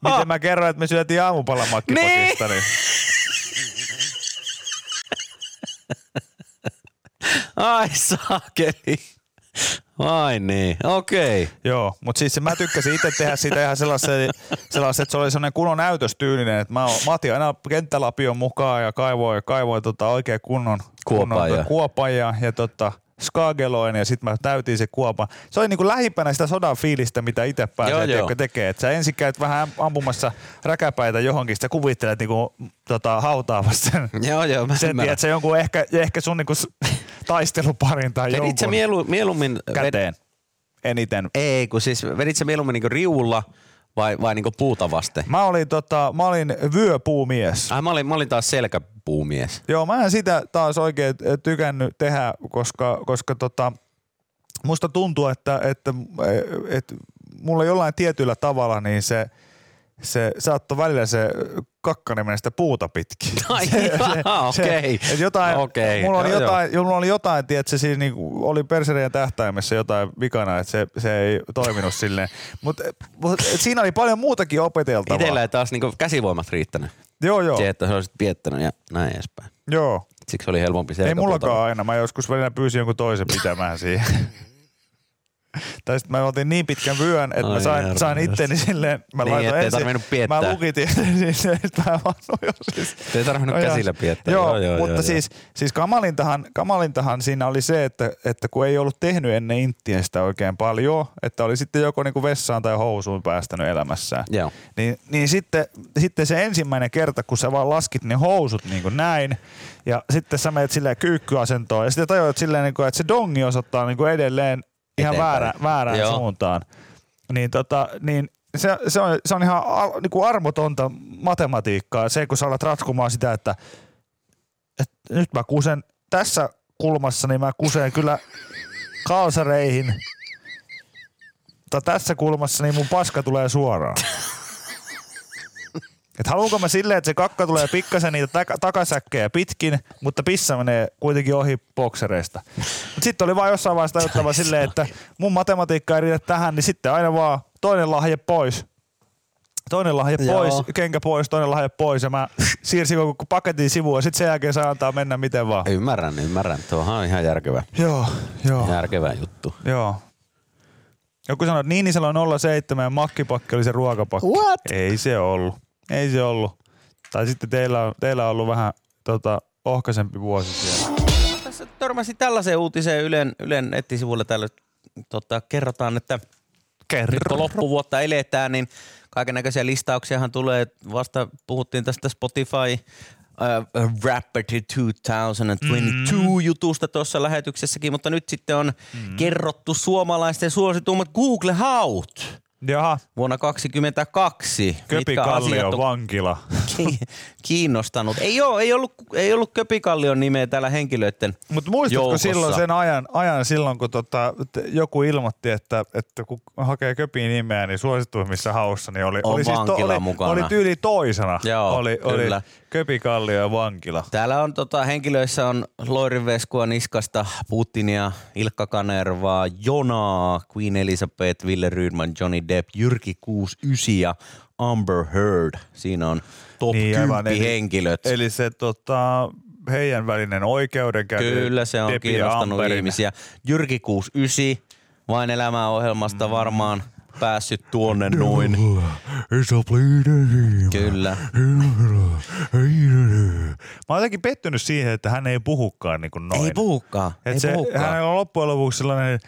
miten mä kerroin, että me syötiin aamupala makkipakista. Niin. Ai saakeli. Ai niin, okei. Okay. Joo, mutta siis mä tykkäsin itse tehdä siitä ihan sellaisen, sellaisen että se oli sellainen kunnon näytöstyylinen, että mä, mä otin aina kenttälapion mukaan ja kaivoin, kaivoin tota oikein kunnon Kuopan kunnon, ja- kuopan ja, ja tota, skageloin ja sitten mä täytin se kuopa. Se oli niinku lähimpänä sitä sodan fiilistä, mitä itse Joo, pääsee joo. tiedätkö, tekee. Et sä ensin käyt vähän ampumassa räkäpäitä johonkin, sä kuvittelet niinku, tota, hautaavassa sen, Joo, joo, mä sen tiedät, se jonkun ehkä, ehkä sun niinku taisteluparin tai Vedit sä jonkun mielu, mieluummin... käteen eniten. Ei, kun siis vedit sä mieluummin niinku riulla vai, vai niinku puuta vasten? Mä olin, tota, mä olin vyöpuumies. Äh, mä, olin, mä olin taas selkäpuumies. Joo, mä en sitä taas oikein tykännyt tehdä, koska, koska tota, musta tuntuu, että, että, että mulla jollain tietyllä tavalla niin se, se saattoi välillä se kakkanen mennä sitä puuta pitkin. [LAUGHS] Ai [LAUGHS] Se- jaa, se- okei. jotain, Okei, mulla oli joo, jotain, mulla oli jotain, tiedätkö, siinä niinku, oli perserien tähtäimessä jotain vikana, että se, se ei toiminut silleen. Mutta mut, siinä oli paljon muutakin opeteltavaa. Itellä ei taas niinku käsivoimat riittänyt. Joo, joo, Se, että sä olisit piettänyt ja näin edespäin. joo. Siksi oli helpompi Ei selkäpuuta. mullakaan aina. Mä joskus välillä pyysin jonkun toisen pitämään siihen. [LAUGHS] Tai sitten mä otin niin pitkän vyön, että mä Ai sain, sain itteni silleen, mä Niin, laitoin ensin, tarvinnut piettää. mä lukitin [LAUGHS] silleen, että mä vaan nujoin siis. Ei tarvinnut No joo. käsillä piettää. Joo, Joo, joo, mutta joo, siis, siis kamalintahan, kamalintahan siinä oli se, että, että kun ei ollut tehnyt ennen inttiä sitä oikein paljon, että oli sitten joko niinku vessaan tai housuun päästänyt elämässään. Joo. Niin, niin sitten, sitten se ensimmäinen kerta, kun sä vaan laskit ne housut niin kuin näin, ja sitten sä menet silleen kyykkyasentoon, ja sitten tajuat silleen, niin kuin, että se dongi osoittaa niin kuin edelleen ihan väärä, väärään Joo. suuntaan. Niin, tota, niin se, se, on, se on ihan al, niin kuin armotonta matematiikkaa, se kun sä alat ratkumaan sitä, että, että nyt mä kusen tässä kulmassa, niin mä kusen kyllä kalsareihin, mutta tässä kulmassa niin mun paska tulee suoraan. Et haluanko mä silleen, että se kakka tulee pikkasen niitä tak- takasäkkejä pitkin, mutta pissa menee kuitenkin ohi boksereista. Mut sitten oli vaan jossain vaiheessa tajuttava silleen, että mun matematiikka ei riitä tähän, niin sitten aina vaan toinen lahje pois. Toinen lahje Joo. pois, kenkä pois, toinen lahje pois ja mä siirsin koko paketin sivuun ja sitten sen jälkeen saa antaa mennä miten vaan. Ymmärrän, ymmärrän. Tuohan on ihan järkevä, Joo, joo. järkevä juttu. Joo. Joku sanoi, että Niinisellä on 07 ja makkipakki oli se ruokapakki. What? Ei se ollut. Ei se ollut. Tai sitten teillä on, teillä on ollut vähän tota, ohkaisempi vuosi siellä. Tässä törmäsin tällaiseen uutiseen Ylen, Ylen nettisivuilla täällä tota, kerrotaan, että nyt kun loppuvuotta eletään, niin kaiken näköisiä listauksiahan tulee. Vasta puhuttiin tästä Spotify uh, Rapper 2022 mm. jutusta tuossa lähetyksessäkin, mutta nyt sitten on mm. kerrottu suomalaisten suositummat Google Haut Jaha, vuonna 2022. Köpikallio on vankila. ki- kiinnostanut. Ei, ole, ei, ollut, ei ollut Köpikallion nimeä täällä henkilöiden Mutta muistatko joukossa. silloin sen ajan, ajan silloin, kun tota, joku ilmoitti, että, että kun hakee köpiin nimeä, niin suosituimmissa haussa, niin oli, On oli, siis vankila oli, mukana. oli tyyli toisena. Joo, oli, oli kyllä. Köpikallio ja vankila. Täällä on tota, henkilöissä on Loirin Veskua Niskasta, Putinia, Ilkka Kanervaa, Jonaa, Queen Elizabeth, Ville Rydman, Johnny Depp, Jyrki 69 ja Amber Heard. Siinä on top Niin, 10 aivan, eli- henkilöt. Eli se tota, heidän välinen oikeudenkäynti. Kyllä se on Deppi ja kiinnostanut ihmisiä. Jyrki 69, vain elämää ohjelmasta varmaan päässyt tuonne noin. Kyllä. Mä oon jotenkin pettynyt siihen, että hän ei puhukaan niin kuin noin. Ei puhukaan, Et ei se, puhukaan. hänellä on loppujen lopuksi sellainen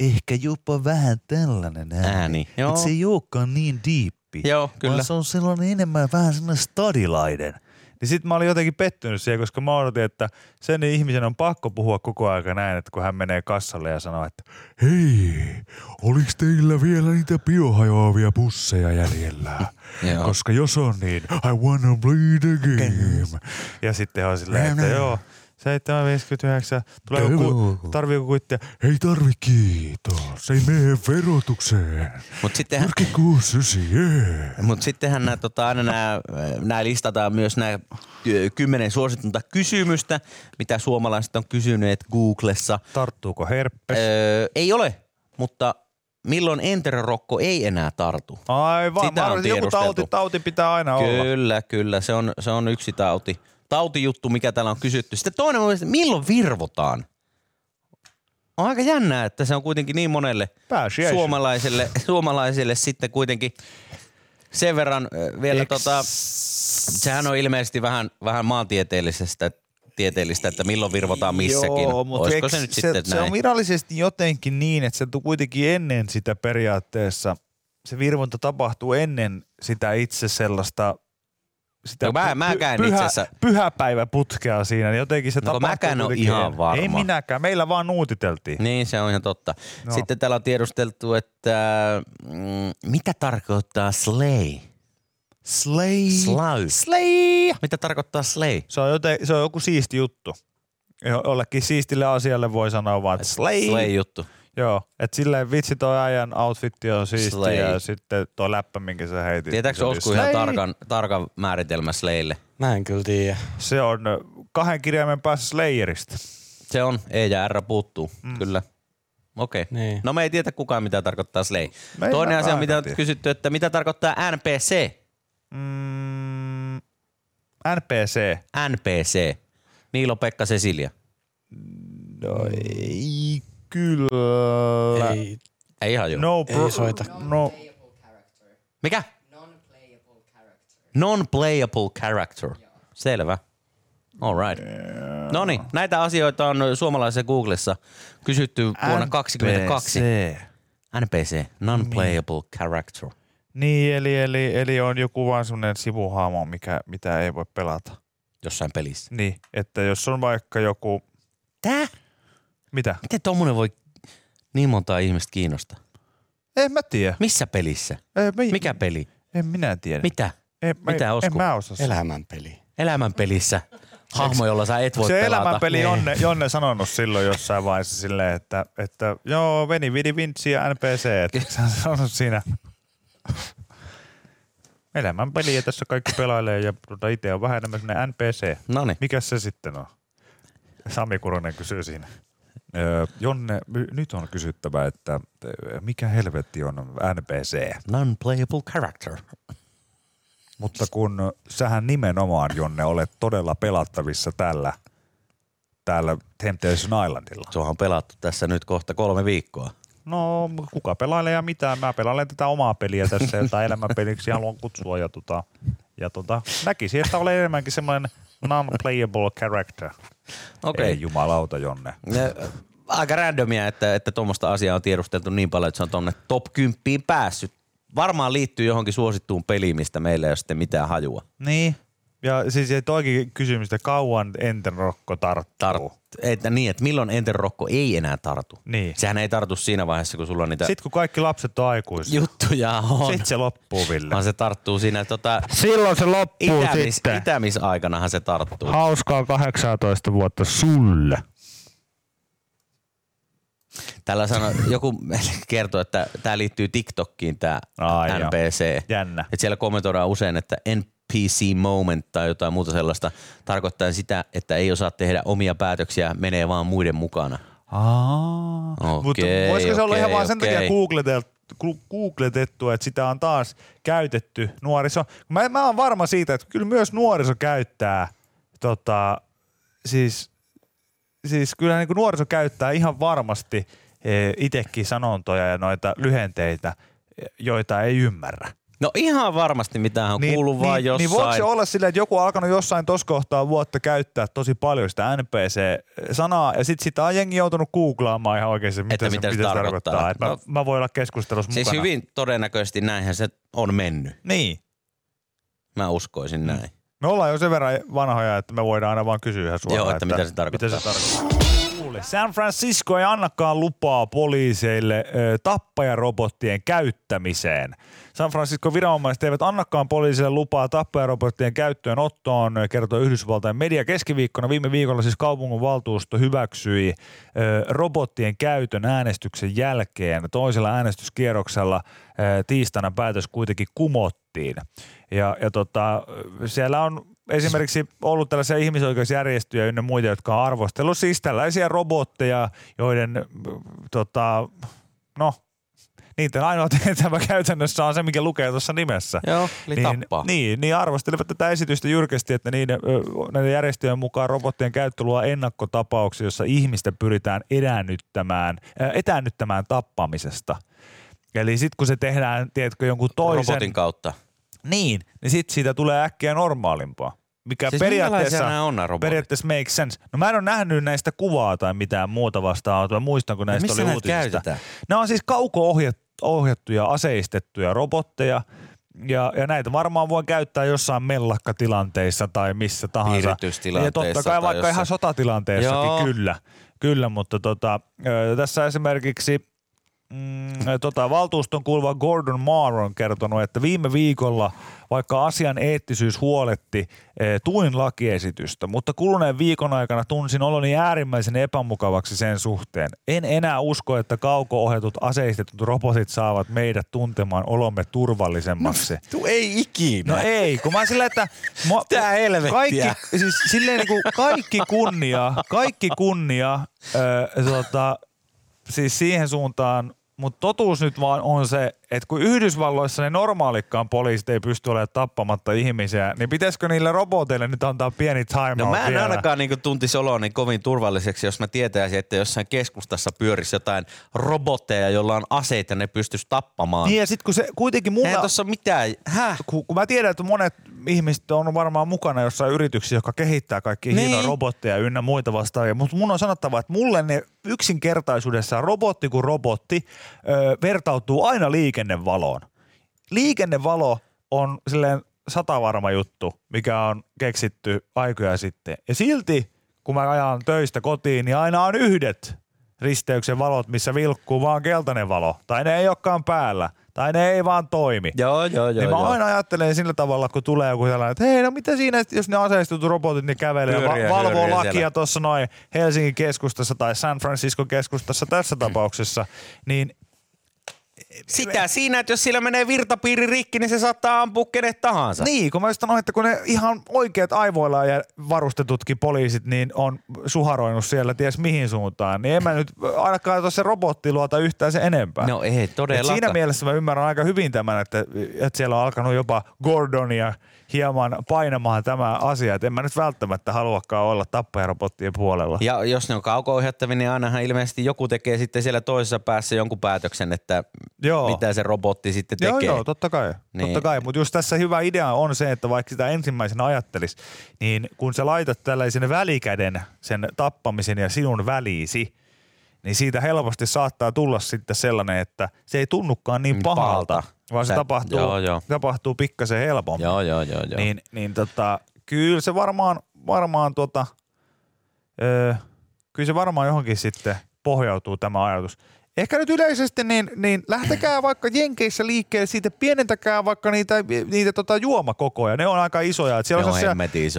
ehkä jopa vähän tällainen ääni. Ääni, joo. Et se ei olekaan niin diippi. Joo, kyllä. Vaan se on sellainen enemmän vähän sellainen stadilainen. Niin sit mä olin jotenkin pettynyt siihen, koska mä odotin, että sen ihmisen on pakko puhua koko aika näin, että kun hän menee kassalle ja sanoo, että hei, oliks teillä vielä niitä biohajoavia pusseja jäljellä? [LAUGHS] Koska jos on niin, I wanna play the game. Ja sitten on silleen, että joo, 7,59. Tulee ku, tarviiko kuittia? Ei tarvi kiitos. Ei mene verotukseen. Mut sittenhän, Jyrki 69, yeah. Mutta sittenhän nää, tota, aina nämä, nämä listataan myös nämä kymmenen suositunta kysymystä, mitä suomalaiset on kysyneet Googlessa. Tarttuuko herpes? Öö, ei ole, mutta milloin enterorokko ei enää tartu? Aivan, sitä on joku tauti, tauti pitää aina olla. Kyllä, kyllä. Se on, se on yksi tauti. Tautijuttu, mikä täällä on kysytty. Sitten toinen on, että milloin virvotaan? On aika jännää, että se on kuitenkin niin monelle Pääsiäisyys. suomalaiselle, suomalaiselle sitten kuitenkin sen verran vielä Eks- tota, sehän on ilmeisesti vähän, vähän maantieteellisestä tieteellistä, että milloin virvotaan missäkin. Joo, mutta Olisiko se nyt se, sitten se näin? on virallisesti jotenkin niin, että se kuitenkin ennen sitä periaatteessa, se virvonta tapahtuu ennen sitä itse sellaista sitä No mä- mä käyn itse asiassa- pyhäpäiväputkea siinä, niin jotenkin se No tapahtuu mäkään kuitenkin ihan varma. Ei minäkään, meillä vaan nuutiteltiin. Niin, se on ihan totta. No. Sitten täällä on tiedusteltu, että mm, mitä tarkoittaa slay? Slay. Slau. Slay. Mitä tarkoittaa slay? Se on, joten, se on joku siisti juttu. Jo- Jollekin siistille asialle voi sanoa vaan, että slay. Slay juttu. Joo, että silleen vitsi toi äijän outfitti on siisti Slay. ja sitten tuo läppä, minkä sä heitit. Tietääkö Osku ihan tarkan, tarkan määritelmä slaylle? Mä en kyllä tiedä. Se on kahden kirjaimen päässä Slayerista. Se on, E ja R puuttuu, mm. kyllä. Okei. Okay. Niin. No me ei tiedä kukaan, mitä tarkoittaa slay. Me Toinen asia, mitä on kysytty, että mitä tarkoittaa NPC? Mm, NPC. NPC. Niilo Pekka Cecilia. No ei kyllä. Ei. Ei haju. No, Ei soita. No, Mikä? Non-playable character. Selvä. All right. No niin, näitä asioita on suomalaisessa Googlessa kysytty vuonna 2022. NPC. NPC, non-playable character. Niin, eli, eli, eli on joku vaan semmoinen sivuhaamo, mikä, mitä ei voi pelata. Jossain pelissä. Niin, että jos on vaikka joku... Tää? Mitä? Miten tommonen voi niin montaa ihmistä kiinnostaa? En mä tiedä. Missä pelissä? Ei, mä, Mikä peli? En minä tiedä. Mitä? En, mä- Mitä, Osku? En mä osaa. Elämänpeli. Elämänpelissä. Hahmo, jolla sä et voi se pelata. elämänpeli Niin. Jonne, Jonne sanonut silloin jossain vaiheessa silleen, että, että joo, Veni, Vidi, Vinci ja NPC. Että sä sanonut siinä elämänpeli ja tässä kaikki pelailee ja tuota itse on vähän enemmän NPC. Noniin. Mikä se sitten on? Sami Kuronen kysyy siinä. Jonne, nyt on kysyttävä, että mikä helvetti on NPC? Non-playable character. Mutta kun sähän nimenomaan, Jonne, olet todella pelattavissa tällä, täällä Temptation Islandilla. Se on pelattu tässä nyt kohta kolme viikkoa. No, kuka pelailee ja mitä? Mä pelailen tätä omaa peliä tässä, jota elämänpeliksi haluan kutsua. Ja, tota, ja tota, näkisin, että olen enemmänkin semmoinen non-playable character. Okei. Ei jumalauta, Jonne. Ja, Aika randomia, että, että tuommoista asiaa on tiedusteltu niin paljon, että se on tuonne top 10 päässyt. Varmaan liittyy johonkin suosittuun peliin, mistä meillä ei ole sitten mitään hajua. Niin. Ja siis ei toikin kysymys, että kauan Enten Rokko tarttuu. Tart, että niin, että milloin Enter Rokko ei enää tartu. Niin. Sehän ei tartu siinä vaiheessa, kun sulla on niitä Sitten kun kaikki lapset on aikuisia, juttuja on. sitten se loppuu, Ville. Vaan se tarttuu siinä tota, Silloin se loppuu itämis, sitten. itämisaikanahan se tarttuu. Hauskaa 18 vuotta sulle. Tällä sano, joku [LAUGHS] kertoo, että tämä liittyy TikTokkiin tämä. NPC. Jännä. Et siellä kommentoidaan usein, että NPC moment tai jotain muuta sellaista tarkoittaa sitä, että ei osaa tehdä omia päätöksiä, menee vaan muiden mukana. Aa. Okei, Mutta voisiko se olla ihan okei, vaan sen takia okei. googleteltu, googletettu, että sitä on taas käytetty nuoriso. Mä, mä oon varma siitä, että kyllä myös nuoriso käyttää, tota, siis, siis kyllä niin nuoriso käyttää ihan varmasti itsekin sanontoja ja noita lyhenteitä, joita ei ymmärrä. No ihan varmasti mitään on niin, kuullut vaan niin, jossain. Niin voiko se olla silleen, että joku on alkanut jossain tuossa kohtaa vuotta käyttää tosi paljon sitä NPC-sanaa ja sitten sitä on jengi joutunut googlaamaan ihan oikein, mitä, Että se, mitä se mitä se tarkoittaa. tarkoittaa. Että No. mä, mä voin olla keskustelussa siis mukana. hyvin todennäköisesti näinhän se on mennyt. Niin. Mä uskoisin näin. Me ollaan jo sen verran vanhoja, että me voidaan aina vaan kysyä ihan suoraan. Joo, että mitä se tarkoittaa. Mitä se tarkoittaa. Kuule, San Francisco ei annakaan lupaa poliiseille ö, tappajarobottien käyttämiseen. San Francisco viranomaiset eivät annakaan poliisille lupaa tappajarobottien käyttöönottoon, kertoi Yhdysvaltain media keskiviikkona. Viime viikolla siis kaupungin valtuusto hyväksyi ö, robottien käytön äänestyksen jälkeen. Toisella äänestyskierroksella ö, tiistaina päätös kuitenkin kumottiin. Ja, ja tota, siellä on esimerkiksi ollut tällaisia ihmisoikeusjärjestöjä ynnä muita, jotka on arvostellut siis tällaisia robotteja, joiden tota, no, niiden ainoa [LAUGHS] tehtävä käytännössä on se, mikä lukee tuossa nimessä. Joo, eli niin, tappaa. Niin, niin arvostelivat tätä esitystä jyrkästi, että niiden, näiden järjestöjen mukaan robottien käyttö luo ennakkotapauksia, jossa ihmistä pyritään etäännyttämään, etäännyttämään tappamisesta. Eli sitten kun se tehdään, tiedätkö, jonkun toisen... Robotin kautta. Niin, niin sitten siitä tulee äkkiä normaalimpaa. Mikä Siis periaatteessa, nämä on nämä robotit? periaatteessa makes sense. No mä en ole nähnyt näistä kuvaa tai mitään muuta vastaan, mä muistan kun näistä missä oli näitä uutisista. käytetään? Nämä on siis kauko-ohjattuja, aseistettuja robotteja, ja, ja näitä varmaan voi käyttää jossain mellakkatilanteissa tai missä tahansa. Ja totta kai vaikka jossain. ihan sotatilanteessakin, Joo. kyllä. Kyllä, mutta tota, ö, tässä esimerkiksi mm, tota, valtuuston kuuluva Gordon Marr on kertonut, että viime viikolla, vaikka asian eettisyys huoletti, eh, tuin lakiesitystä, mutta kuluneen viikon aikana tunsin oloni äärimmäisen epämukavaksi sen suhteen. En enää usko, että kauko-ohjatut aseistetut robotit saavat meidät tuntemaan olomme turvallisemmaksi. Tu ei ikinä. No ei, kun mä silleen, että mua, Tää helvettiä. kaikki, siis silleen niin kuin kaikki kunnia, kaikki kunnia, ö, tota, siis siihen suuntaan, mutta totuus nyt vaan on se, että kun Yhdysvalloissa ne normaalikaan poliisit ei pysty olemaan tappamatta ihmisiä, niin pitäisikö niille roboteille nyt antaa pieni time No mä en vielä? ainakaan niinku tuntisi oloani kovin turvalliseksi, jos mä tietäisin, että jossain keskustassa pyörisi jotain robotteja, joilla on aseita ne pystyisi tappamaan. Niin ja sit kun se kuitenkin mulla... Eihän tossa mitään. Häh? kun, kun mä tiedän, että monet ihmiset on varmaan mukana jossain yrityksissä, jotka kehittää kaikki niin. Niin. hienoja robotteja ynnä muita vastaavia, mutta mun on sanottava, että mulle ne yksinkertaisuudessaan robotti kuin robotti ö, vertautuu aina liikennevaloon. Liikennevalo on silleen satavarma juttu, mikä on keksitty aikoja sitten. Ja silti, kun mä ajan töistä kotiin, niin aina on yhdet risteyksen valot, missä vilkkuu vaan keltainen valo. Tai ne ei olekaan päällä. Tai ne ei vaan toimi. Joo, joo, joo. Niin mä joo. aina ajattelen sillä tavalla, kun tulee joku sellainen, että hei, no mitä siinä, jos ne aseistutut robotit, niin kävelee ja va- valvoo lakia tuossa noin Helsingin keskustassa tai San Francisco keskustassa tässä [CLEARS THROAT] tapauksessa, niin Sitä siinä, että jos sillä menee virtapiiri rikki, niin se saattaa ampua kenet tahansa. Niin, kun mä just sanoin, että kun ne ihan oikeat aivoilla ja varustetutkin poliisit niin on suharoinut siellä ties mihin suuntaan, niin en mä nyt ainakaan tuossa robotti luota yhtään se enempää. No ei todellakaan. siinä mielessä mä ymmärrän aika hyvin tämän, että, että siellä on alkanut jopa Gordonia hieman painamaan tämä asia, että en mä nyt välttämättä haluakaan olla tappajarobottien puolella. Ja jos ne on kauko-ohjattavia, niin ainahan ilmeisesti joku tekee sitten siellä toisessa päässä jonkun päätöksen, että Joo. mitä se robotti sitten Joo, tekee. joo, totta kai. Niin. Totta kai. Mutta just tässä hyvä idea on se, että vaikka sitä ensimmäisenä ajattelis, niin kun sä laitat tällaisen välikäden sen tappamisen ja sinun väliisi, niin siitä helposti saattaa tulla sitten sellainen, että se ei tunnukaan niin Mm, pahalta, pahalta. vaan se Sä- tapahtuu, joo, joo. tapahtuu pikkasen helpommin. Joo, joo, joo, joo. Niin, niin tota, kyllä se varmaan, varmaan tota, öö, kyllä se varmaan johonkin sitten pohjautuu tämä ajatus. Ehkä nyt yleisesti, niin, niin lähtekää vaikka Jenkeissä liikkeelle siitä, pienentäkää vaikka niitä, niitä tota juomakokoja. Ne on aika isoja. Et siellä Ne on sellaisia-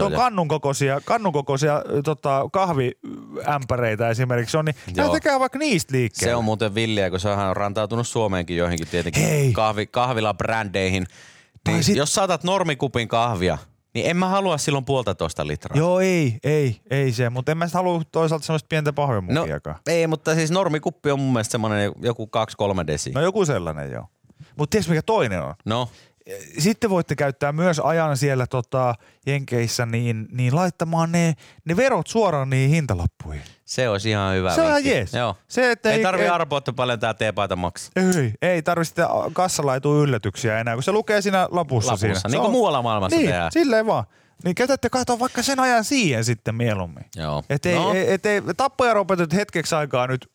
on kannun kokoisia, kannun kokoisia tota, kahviämpäreitä esimerkiksi on, niin Joo. lähtekää vaikka niistä liikkeelle. Se on muuten villiä, kun se on rantautunut Suomeenkin joihinkin tietenkin Hei. kahvi, kahvilabrändeihin. Niin sit- Jos saatat normikupin kahvia, niin en mä halua silloin puolitoista litraa. Joo, ei, ei, ei se, mutta en mä halua toisaalta semmoista pientä no, pahvemukiakaan. ei, mutta siis normikuppi on mun mielestä semmoinen joku 2-3 desi. No joku sellainen joo. Mutta tiedätkö mikä toinen on? No, Sitten voitte käyttää myös ajan siellä tota, Jenkeissä niin, niin laittamaan ne, ne verot suoraan niihin hintalappuihin. Se olisi ihan hyvä Se on ihan jees. Joo. Se, että ei, ei- tarvi ei- arpoa, että paljon tää teepaita maksaa. Ei, ei kassalla ei tule yllätyksiä enää, kun se lukee siinä lapussa, Lapussa, siinä. Niin kuin muualla maailmassa niin, tehdään. silleen vaan. Niin käytätte katsoa vaikka sen ajan siihen sitten mieluummin. Joo. Että ei, No. et ei tappajaropetet hetkeksi aikaa nyt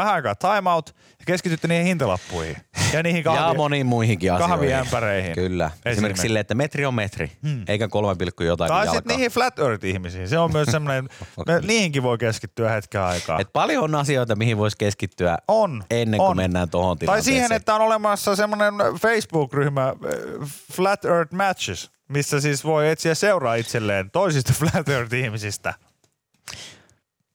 vähän aikaa time out ja keskitytte niihin hintalappuihin ja niihin kahvi, [LAUGHS] ja moniin muihinkin asioihin. kahviämpäreihin. Kyllä. Esimerkiksi, Esimerkiksi. silleen, että metri on metri, hmm. eikä 3, jotain Tai sitten niihin flat earth-ihmisiin. Se on myös semmoinen, [LAUGHS] me, niihinkin voi keskittyä hetken aikaa. Et paljon on asioita, mihin voisi keskittyä On. ennen on. kuin mennään tuohon Tai tilanteeseen. siihen, että on olemassa semmoinen Facebook-ryhmä äh, Flat Earth Matches, missä siis voi etsiä seuraa itselleen toisista [LAUGHS] Flat Earth-ihmisistä.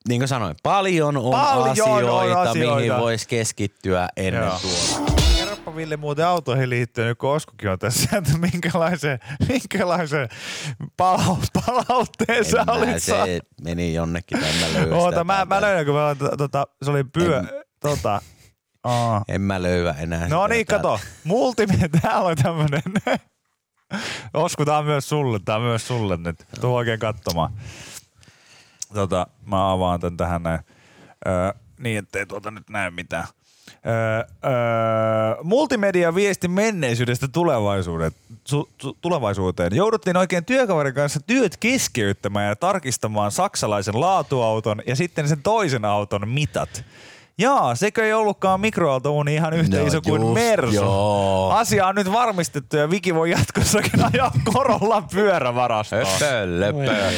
Niin kuin sanoin, paljon on Paljon on asioita, asioita. mihin voisi keskittyä ennen Joo. tuota. Kerropa Ville muuten autoihin liittyen, nyt kun Oskukin on tässä, että minkälaisen, minkälaisen palaut, palautteen sä olit saanut. se meni jonnekin tänne löystä. Oota, mä, mä löydän, kun mä, tota, se oli pyö, En- tota, [LAUGHS] aa. En mä löyä enää. No niin, täältä. kato. Multimedia, [LAUGHS] täällä on tämmönen. [LAUGHS] Osku, tää on myös sulle, tää on myös sulle nyt. Tuu oikein katsomaan. Tota, mä avaan tän tähän näin. Öö, niin, ettei tuota nyt näe mitään. Öö, öö, multimedia viesti menneisyydestä tulevaisuuteen. Su, su, tulevaisuuteen. Jouduttiin oikein työkaverin kanssa työt keskeyttämään ja tarkistamaan saksalaisen laatuauton ja sitten sen toisen auton mitat. Jaa, sekö ei ollutkaan mikroaaltouuni ihan yhtä No iso kuin just, Mersu. joo. Asia on nyt varmistettu ja Viki voi jatkossakin ajaa Korollan pyörävarastoon. Höpö,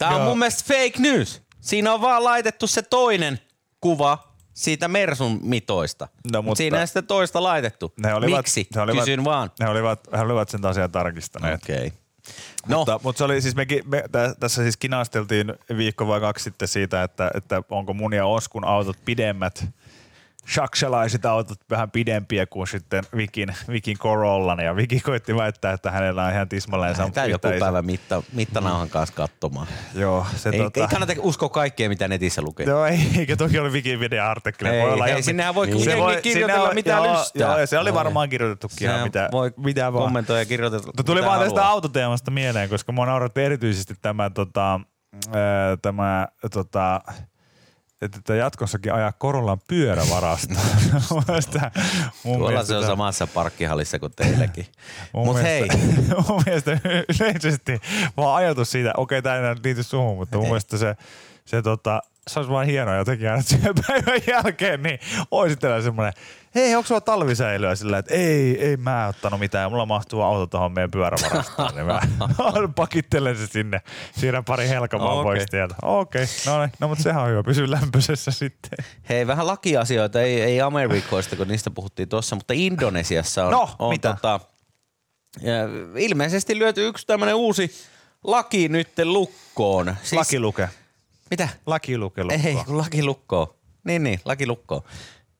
Tää on Joo. mun mielestä fake news. Siinä on vaan laitettu se toinen kuva siitä Mersun mitoista. No, mutta- Siinä ei sitä toista laitettu. Ne olivat, Miksi? Ne olivat, Kysyn vaan. Ne olivat, he olivat sen asian tarkistaneet. Okei. Okay. No, Mutta, mutta se oli siis, mekin, me, tä, tässä siis kinasteltiin viikko vai kaksi sitten siitä, että, että onko mun ja Oskun autot pidemmät shakselaiset autot vähän pidempiä kuin sitten Vikin, Vikin Corollan ja Viki koitti väittää, että hänellä on ihan tismalleen sama Tämä joku iso- päivä mitta, mittanauhan kanssa katsomaan. Joo, se Ei, tota... ei kannata uskoa kaikkea, mitä netissä lukee. Joo, ei, eikä toki oli Vikin videoartikkeli. Ei, Voi olla ei, ihan- sinnehän voi Se jengi kirjoitella sinne on- mitä joo, lystää. Joo, se oli Voi. varmaan kirjoitettukin ihan mitä, voi mitä vaan. kommentoida ja kirjoitella. Mutta tuli mitä vaan tästä haluaa. autoteemasta mieleen, koska mua nauratti erityisesti tämä, tota, ää, tämä tota, että jatkossakin ajaa Korollan pyörävarasta. [LAUGHS] Tuolla mielestä se on samassa parkkihallissa kuin teilläkin. [LAUGHS] Mun Mutta hei, [LAUGHS] mun mielestä yleisesti vaan ajatus siitä, okei tämä ei liity suhun, mutta mun Ei. mielestä se, se, tota, se olisi vaan hienoa jotenkin aina työpäivän jälkeen, niin olisi tällä semmoinen, hei, onko sulla talvisäilyä sillä, että ei, ei mä ottanut mitään, mulla mahtuu auto tuohon meidän pyörävarastoon, niin mä [LAUGHS] pakittelen se sinne, siirrän pari helkamaa Okei. pois tieltä. Okei, no niin, no mutta sehän on hyvä, pysyy lämpöisessä sitten. hei, vähän lakiasioita, ei, ei Amerikoista, kun niistä puhuttiin tuossa, mutta Indonesiassa on, No, on mitä? Tota, ilmeisesti lyöty yksi tämmöinen uusi laki nytten lukkoon. Siis, Laki luke. Mitä? Laki luke lukkoon. Ei, kun laki lukkoo. Niin, niin, laki lukkoo.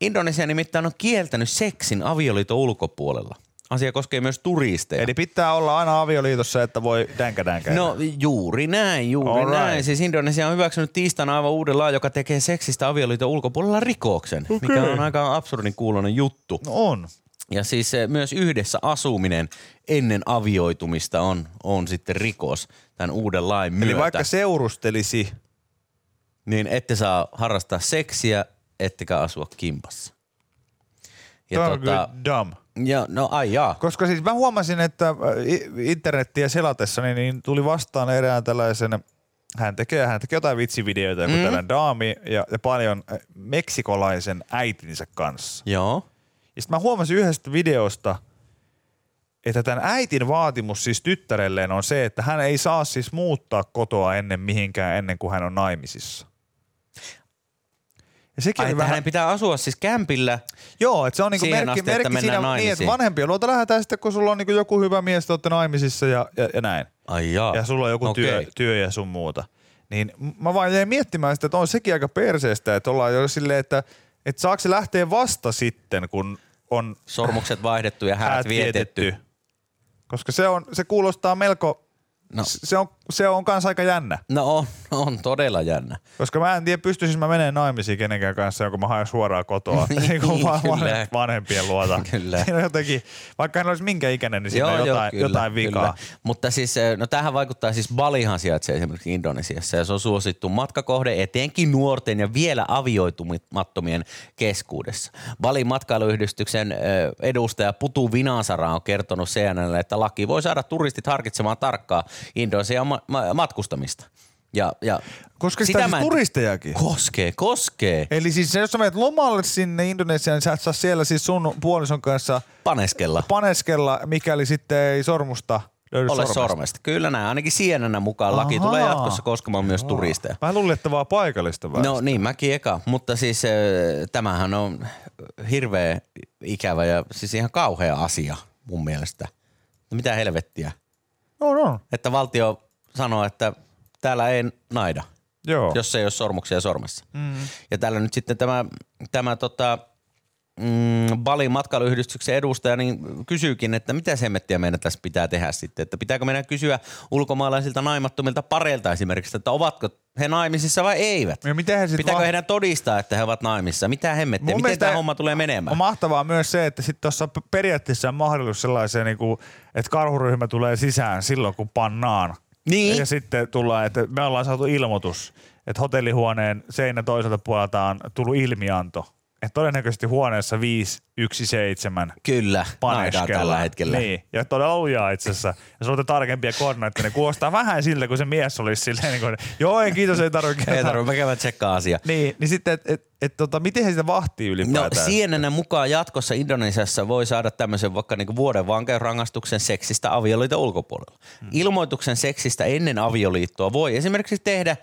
Indonesia nimittäin on kieltänyt seksin avioliiton ulkopuolella. Asia koskee myös turisteja. Eli pitää olla aina avioliitossa, että voi dänkä dänkä. No juuri näin, juuri Alright. näin. Siis Indonesia on hyväksynyt tiistaina aivan uuden lain, joka tekee seksistä avioliiton ulkopuolella rikoksen, okay. mikä on aika absurdin kuulonen juttu. no on. Ja siis myös yhdessä asuminen ennen avioitumista on, on sitten rikos tämän uuden lain myötä. Eli vaikka seurustelisi, Niin ette saa harrastaa seksiä, ettekä asua kimpassa. Ja Tämä on kyllä dumb. ja, no ai jaa. Koska siis mä huomasin, että äh, internettiä selatessa niin, niin tuli vastaan erään tällaisen, hän tekee, hän tekee jotain vitsivideoita, joku Mm. tällainen daami ja, ja paljon äh, meksikolaisen äitinsä kanssa. Joo. Ja sitten mä huomasin yhdestä videosta, että tämän äitin vaatimus siis tyttärelleen on se, että hän ei saa siis muuttaa kotoa ennen mihinkään ennen kuin hän on naimisissa. Ja sekin Ai, että vähän, hänen pitää asua siis kämpillä. Joo, että se on niinku merkki, asti, että merkki mennään siinä, niin, että naimisiin. vanhempien luota lähdetään sitten, kun sulla on niinku joku hyvä mies, te olette naimisissa ja, ja, ja näin. Ai jaa. Ja sulla on joku Okei. työ, työ ja sun muuta. Niin mä vaan jäin miettimään sitä, että on sekin aika perseestä, että ollaan jo silleen, että, että saako se lähteä vasta sitten, kun on Sormukset vaihdettu ja häät vietetty. Koska se, on, se kuulostaa melko, no. se, on, se on kans aika jännä. No on, on todella jännä. Koska mä en tiedä, pystyisin mä menemään naimisiin kenenkään kanssa, kun mä haen suoraan kotoa [LAUGHS] niin kuin van- kyllä. vanhempien luota. [LAUGHS] Kyllä. Siinä on jotenkin, vaikka hän olisi minkä ikäinen, niin siinä on jotain, kyllä, jotain vikaa. Kyllä. Mutta siis, eh, no tähän vaikuttaa siis Balihan sijaitsee esimerkiksi Indonesiassa ja se on suosittu matkakohde etenkin nuorten ja vielä avioitumattomien keskuudessa. Balin matkailuyhdistyksen eh, edustaja Putu Vinansara on kertonut CNNlle, että laki voi saada turistit harkitsemaan tarkkaa Indonesian ma- ma- matkustamista. Ja, ja Koska sitä siis mä en- turistejakin. Koskee, koskee. Eli siis jos sä menet lomalle sinne Indonesiaan, niin sä et saa siellä siis sun puolison kanssa Paneskella. paneskella, mikäli sitten ei sormusta löydy Ole sormesta. sormesta. Kyllä näin. Ainakin CNN mukaan laki Ahaa. tulee jatkossa koskemaan myös turisteja. Mä luulin, että vaan paikallista väestöä. No niin, mäkin eka. Mutta siis äh, tämähän on hirveä ikävä ja siis ihan kauhea asia mun mielestä. No mitä helvettiä? On, on. Että valtio sanoo, että täällä ei naida, Joo. jos ei ole sormuksia sormessa. Mm. Ja täällä nyt sitten tämä, tämä tota, mm, Balin matkailuyhdistyksen edustaja niin kysyykin, että mitä semmettiä meidän tässä pitää tehdä sitten. Että pitääkö meidän kysyä ulkomaalaisilta naimattomilta pareilta esimerkiksi, että ovatko he naimisissa vai eivät? Ja miten he sit Pitääkö vaan- heidän todistaa, että he ovat naimissa? Mitä hemmettiä? Miten tämä homma tulee menemään? On mahtavaa myös se, että sitten tuossa periaatteessa on mahdollisuus sellaiseen, niin kuin, että karhuryhmä tulee sisään silloin, kun pannaan. Niin. Ja sitten tullaan, että me ollaan saatu ilmoitus, että hotellihuoneen seinä toiselta puolelta on tullut ilmianto. Että todennäköisesti huoneessa 517 Kyllä, paneskellaan. tällä hetkellä. Niin, ja todella lujaa itse asiassa. Jos olette tarkempia koordinaatteja, niin kuulostaa vähän siltä, kun se mies olisi silleen, niin kuin, joo ei kiitos, ei tarvitse. Ei tarvitse, mä käydään tsekkaa asia. Niin, niin sitten, että et, et, tota, miten he sitä vahtii No ylipäätään? CNN mukaan jatkossa Indonesiassa voi saada tämmöisen vaikka niinku vuoden vankeusrangaistuksen seksistä avioliiton ulkopuolella. Hmm. Ilmoituksen seksistä ennen avioliittoa voi esimerkiksi tehdä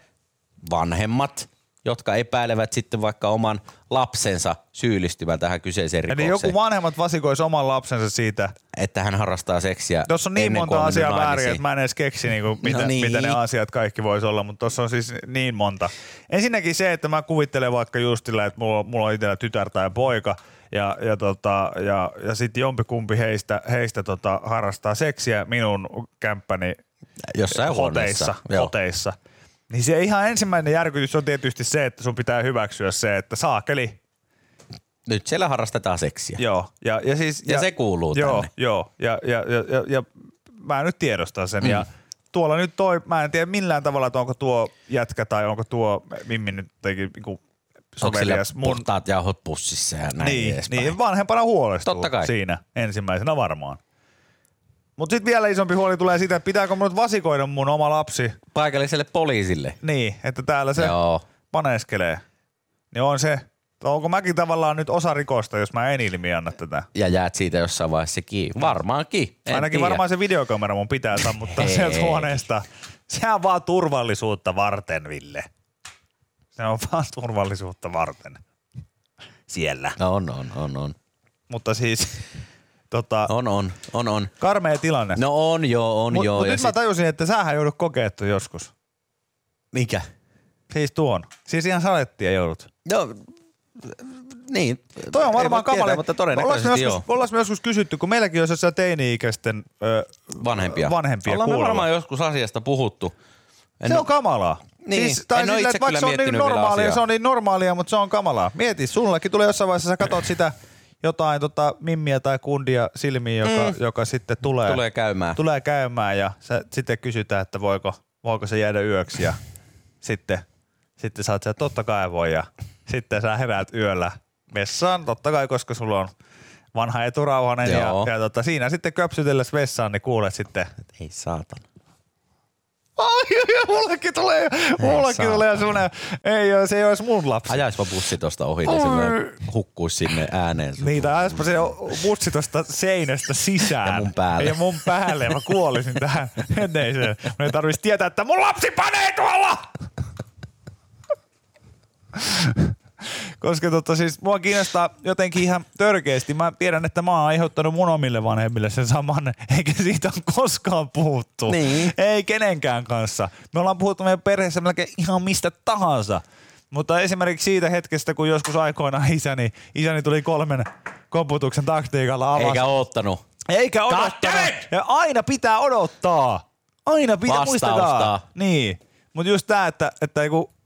vanhemmat, jotka epäilevät sitten vaikka oman lapsensa syyllistyvän tähän kyseiseen Eli rikokseen. joku vanhemmat vasikoisi oman lapsensa siitä. että hän harrastaa seksiä Tuossa on niin ennen monta kuin on asiaa väärin, että mä en edes keksi, niinku, mitä, No niin. mitä ne asiat kaikki voisi olla, mutta tuossa on siis niin monta. Ensinnäkin se, että mä kuvittelen vaikka just sillä, että mulla, mulla on itsellä tytär tai poika, ja, ja, tota, ja, ja sitten jompikumpi heistä, heistä tota, harrastaa seksiä minun kämppäni Jossain hoteissa, hoteissa. Niin se ihan ensimmäinen järkytys on tietysti se, että sun pitää hyväksyä se, että saakeli. Nyt siellä harrastetaan seksiä. Joo. Ja, ja, siis, Ja se kuuluu joo, tänne. Joo, ja, ja, ja, ja, ja mä nyt tiedostan sen. Mm. Ja tuolla nyt toi, mä en tiedä millään tavalla, että onko tuo jätkä tai onko tuo Mimmi nyt Onko sillä sovelias mun... puhtaat jauhot pussissa ja näin Niin, edespäin. niin, vanhempana huolestuu Totta kai. siinä ensimmäisenä varmaan. Mutta sitten vielä isompi huoli tulee siitä, että pitääkö mun nyt vasikoida mun oma lapsi Paikalliselle poliisille. niin, että täällä se Joo. paneskelee. Niin on se, onko mäkin tavallaan nyt osa rikosta, jos mä en ilmi anna tätä. Ja jäät siitä jossain vaiheessa kiinni. Varmaankin. En Ainakin tiedä. varmaan se videokamera mun pitää sammuttaa sieltä huoneesta. Se on vaan turvallisuutta varten, Ville. Se on vaan turvallisuutta varten. Siellä. No on, on, on, on. Mutta siis, tota, On, on, on, on. karmea tilanne. No on joo, on Mut, joo. mut ja nyt mä sit- tajusin, että sähän joudut kokea toi joskus. Mikä? Siis tuon. Siis ihan salettia joudut. No, niin. Toi on varmaan kamale. mutta todennäköisesti me joo. joskus, ollaanko me joskus kysytty, kun meilläkin on siellä teini-ikäisten ö, Vanhempia. vanhempia Ollaan me kuulolla. varmaan joskus asiasta puhuttu. En se oo- on kamalaa. Niin, siis, tai en sillä, itse että vaikka kyllä se on niin normaalia, asiaa. se on niin normaalia, mutta se on kamalaa. Mieti, sullakin tulee jossain vaiheessa, sä katsot sitä jotain tota, mimmiä tai kundia silmiin, joka, mm. joka sitten tulee, Tulee käymään. tulee käymään ja sä, sitten kysytään, että voiko, voiko se jäädä yöksi ja sitten, sitten sä oot siellä, totta kai voi ja sitten sä heräät yöllä vessaan, totta kai, koska sulla on vanha eturauhanen ja, Joo. ja tota, siinä sitten köpsytellessä vessaan, niin kuulet sitten, Ei saatana. Ai, ai, ai, mullekin tulee, mullekin saatana. tulee semmonen, ei, oo, se ei olisi mun lapsi. Ajaispa bussi tosta ohi, niin se hukkuisi sinne ääneen. Niin, tai ajaispa se bussi tosta seinästä sisään. Ja mun päälle. Ja mun päälle, ja mä kuolisin tähän. [LAUGHS] Ei se, mun ei tarvitsisi tietää, että mun lapsi panee tuolla! Koska tota, siis mua kiinnostaa jotenkin ihan törkeästi. Mä tiedän, että mä oon aiheuttanut mun omille vanhemmille sen saman, eikä siitä ole koskaan puhuttu. Niin. Ei kenenkään kanssa. Me ollaan puhuttu meidän perheessä melkein ihan mistä tahansa. Mutta esimerkiksi siitä hetkestä, kun joskus aikoinaan isäni, isäni tuli kolmen koputuksen taktiikalla avasi. Eikä oottanut. Eikä odottanut. Ja aina pitää odottaa. Aina pitää, Vastausta. muistakaa. Niin. Mutta just tää, että, että joku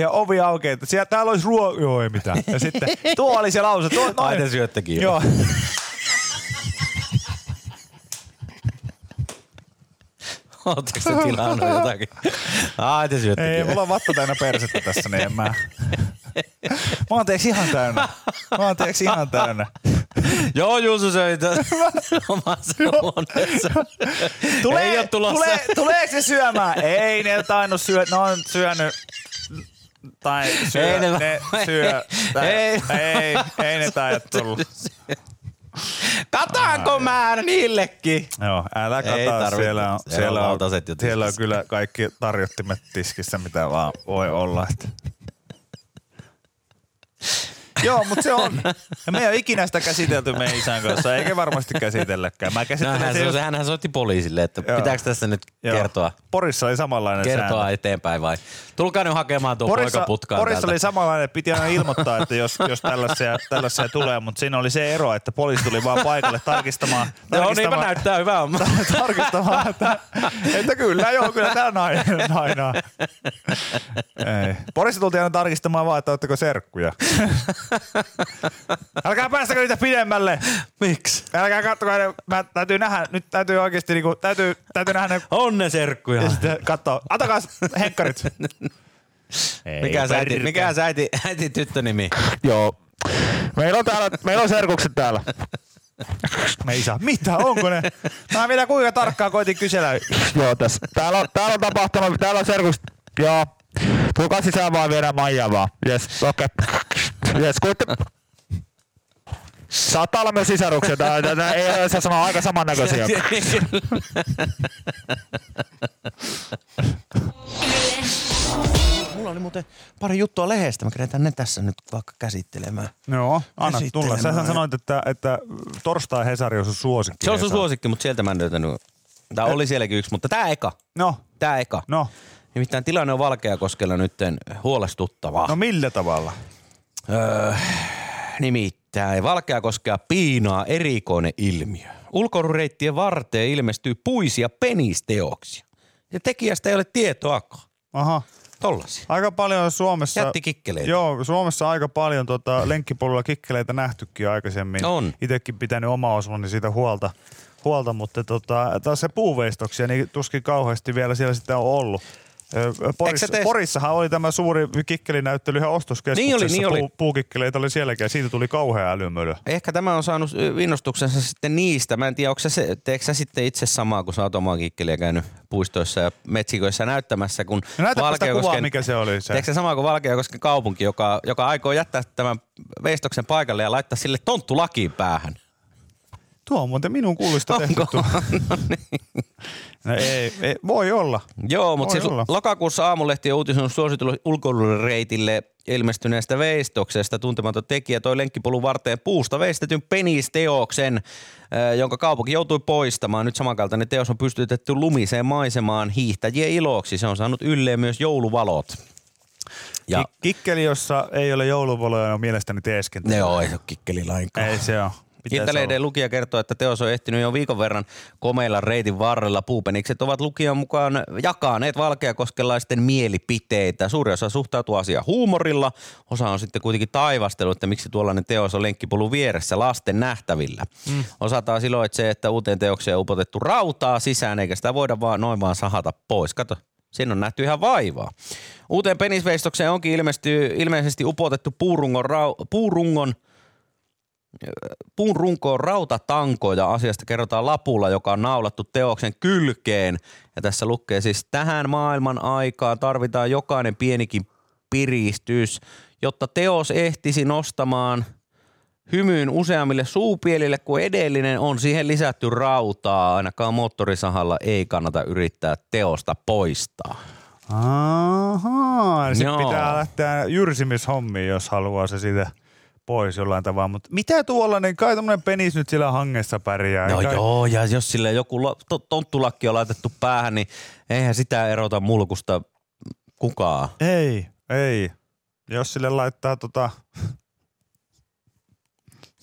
ja ovi aukeaa, että siellä, täällä olisi ruo... Joo, ei mitään. Ja [LAUGHS] sitten tuo oli se lause. Tuo, Ai te syöttekin jo. Joo. [LAUGHS] Ootteko te tilannut jotakin? Ai te syöttekin. Ei, mulla on vattu täynnä persettä tässä, niin en mä... Mä oon teeksi ihan täynnä. Mä oon teeksi ihan täynnä. Joo, Juuso söi [LAUGHS] omassa huoneessa. Ei oo tulossa. Tulee, tuleeko se syömään? Ei ne tainnut syö, ne on syönyt tai syö, Ei ne- ne, syö. [LAUGHS] Tai, Ei. ei, ei ne taida [LAUGHS] tullut. Kataanko mä niillekin? Joo, älä Ei kataa, tarvitse. siellä on, Siellä siellä on siellä on kyllä kaikki tarjottimet tiskissä, mitä vaan voi olla. Että. Joo, mutta se on. Ja [LAUGHS] me ei ole ikinä sitä käsitelty meidän isän kanssa, eikä varmasti käsitelläkään. Mä No, hän, se just, hänhän soitti poliisille, että Joo. pitääkö tässä nyt joo. kertoa, Porissa oli samanlainen kertoa sääntö. eteenpäin vai? Tulkaa nyt hakemaan tuo Porissa, poika putkaan Porissa täältä. oli samanlainen, että piti aina ilmoittaa, että jos, jos tällaisia, tällaisia tulee, mutta siinä oli se ero, että poliisi tuli vaan paikalle tarkistamaan. [LAUGHS] Joo, niinpä tarkistamaan- näyttää hyvää. [LAUGHS] tarkistamaan, että, että kyllä joo, kyllä tämä nainen, nainen on. Ei. Porissa tultiin aina tarkistamaan vaan, että oletteko serkkuja. [LAUGHS] Älkää päästäkö niitä pidemmälle. Miksi? Älkää katsokaa, ne- mä täytyy nähdä, nyt täytyy oikeasti niinku, täytyy, täytyy nähdä ne On ne serkkuja. ja sitten katsoa. Antakaa henkkarit. Ei, Mikä sä äiti, mikä sä äiti, äiti tyttönimi? Joo. Meillä on täällä, meillä on serkukset täällä. Me saa. Mitä, onko ne? Mä vielä kuinka tarkkaan koitin kysellä. Joo, tässä. Täällä on, täällä on tapahtunut, täällä on serkukset. Joo. Tulkaa sisään vaan viedään Maijaa vaan. Jes, okei. Okay. Jes, kuitte. Saattaa olla myös sisaruksia. Tää, tää, tää, ei se sama, aika samannäköisiä. Mulla mulla oli muuten pari juttua lehdestä. Mä kerätään ne tässä nyt vaikka käsittelemään. Joo, anna tulla. Sä Käsittelemään. sanoit, että, että torstai Hesari on sun suosikki. Se on sun suosikki, mutta sieltä mä en löytänyt. Tää oli sielläkin yksi, mutta tää eka. No, Tää eka. no, Nimittäin tilanne on Valkeakoskella nytten huolestuttava. no millä tavalla? Öö, nimittäin Valkeakoskea piinaa erikoinen ilmiö. Ulkoilureittien varteen ilmestyy puisia penisteoksia. Ja tekijästä ei ole tietoakaan. Aha. Tollasia. Aika paljon on Suomessa... Jättikikkeleitä. Joo, Suomessa aika paljon tota, lenkkipolulla kikkeleitä nähtykin aikaisemmin. On. Itekin pitänyt oma osmani siitä huolta, huolta mutta tota, taas se puuveistoksia, niin tuskin kauheasti vielä siellä sitä on ollut. Porissa, sä tee- Porissahan oli tämä suuri kikkelinäyttely ihan ostoskeskuksessa. Niin oli, niin oli. Puu, puukikkeleitä oli sielläkin ja siitä tuli kauhea älymölö. Ehkä tämä on saanut innostuksensa sitten niistä. Mä en tiedä, onko sä se, teekö sä sitten itse samaa, kun sä oot omaa kikkeliä käynyt puistoissa ja metsikoissa näyttämässä, kun No Valkeakosken- kuvaa, mikä se oli se. Teekö se sama kuin Valkeakosken kaupunki, joka, joka aikoo jättää tämän veistoksen paikalle ja laittaa sille tonttulakiin päähän? Tuo on muuten minun kuulista tehty. Onko? tuo. [LAUGHS] no ei, ei, voi olla. Joo, mutta siis olla. lokakuussa aamulehti on uutisoinut suositulle ulkoilureitille ilmestyneestä veistoksesta. Tuntematon tekijä toi lenkkipolun varteen puusta veistetyn penisteoksen, äh, jonka kaupunki joutui poistamaan. Nyt samankaltainen teos on pystytetty lumiseen maisemaan hiihtäjien iloksi. Se on saanut ylleen myös jouluvalot. Ja Ki- Kikkeli, jossa ei ole jouluvaloja, on mielestäni teeskentely. ne on, ei se ole kikkeli lainkaan. Ei se on. Olla. lukija kertoo, että teos on ehtinyt jo viikon verran komeilla reitin varrella. Puupenikset ovat lukijan mukaan jakaneet valkeakoskelaisten mielipiteitä. Suuri osa suhtautuu asiaan huumorilla. Osa on sitten kuitenkin taivastellut, että miksi tuollainen teos on lenkkipolun vieressä lasten nähtävillä. Mm. Osa taas iloitsee, että uuteen teokseen on upotettu rautaa sisään, eikä sitä voida vaan noin vaan sahata pois. Kato, Siinä on nähty ihan vaivaa. Uuteen penisveistokseen onkin ilmesty, ilmeisesti upotettu puurungon, rau, puurungon puun runkoon rautatankoja. Asiasta kerrotaan lapulla, joka on naulattu teoksen kylkeen. Ja tässä lukee siis, tähän maailman aikaan tarvitaan jokainen pienikin piristys, jotta teos ehtisi nostamaan hymyyn useammille suupielille kuin edellinen on siihen lisätty rautaa. Ainakaan moottorisahalla ei kannata yrittää teosta poistaa. Ahaa, sitten pitää lähteä jyrsimishommiin, jos haluaa se siitä pois jollain tavalla. Mutta mitä tuollainen, kai tämmöinen penis nyt sillä hangessa pärjää? No kai... joo, ja jos sille joku to- tonttulakki on laitettu päähän, niin eihän sitä erota mulkusta kukaan. Ei, ei. Jos sille laittaa tota...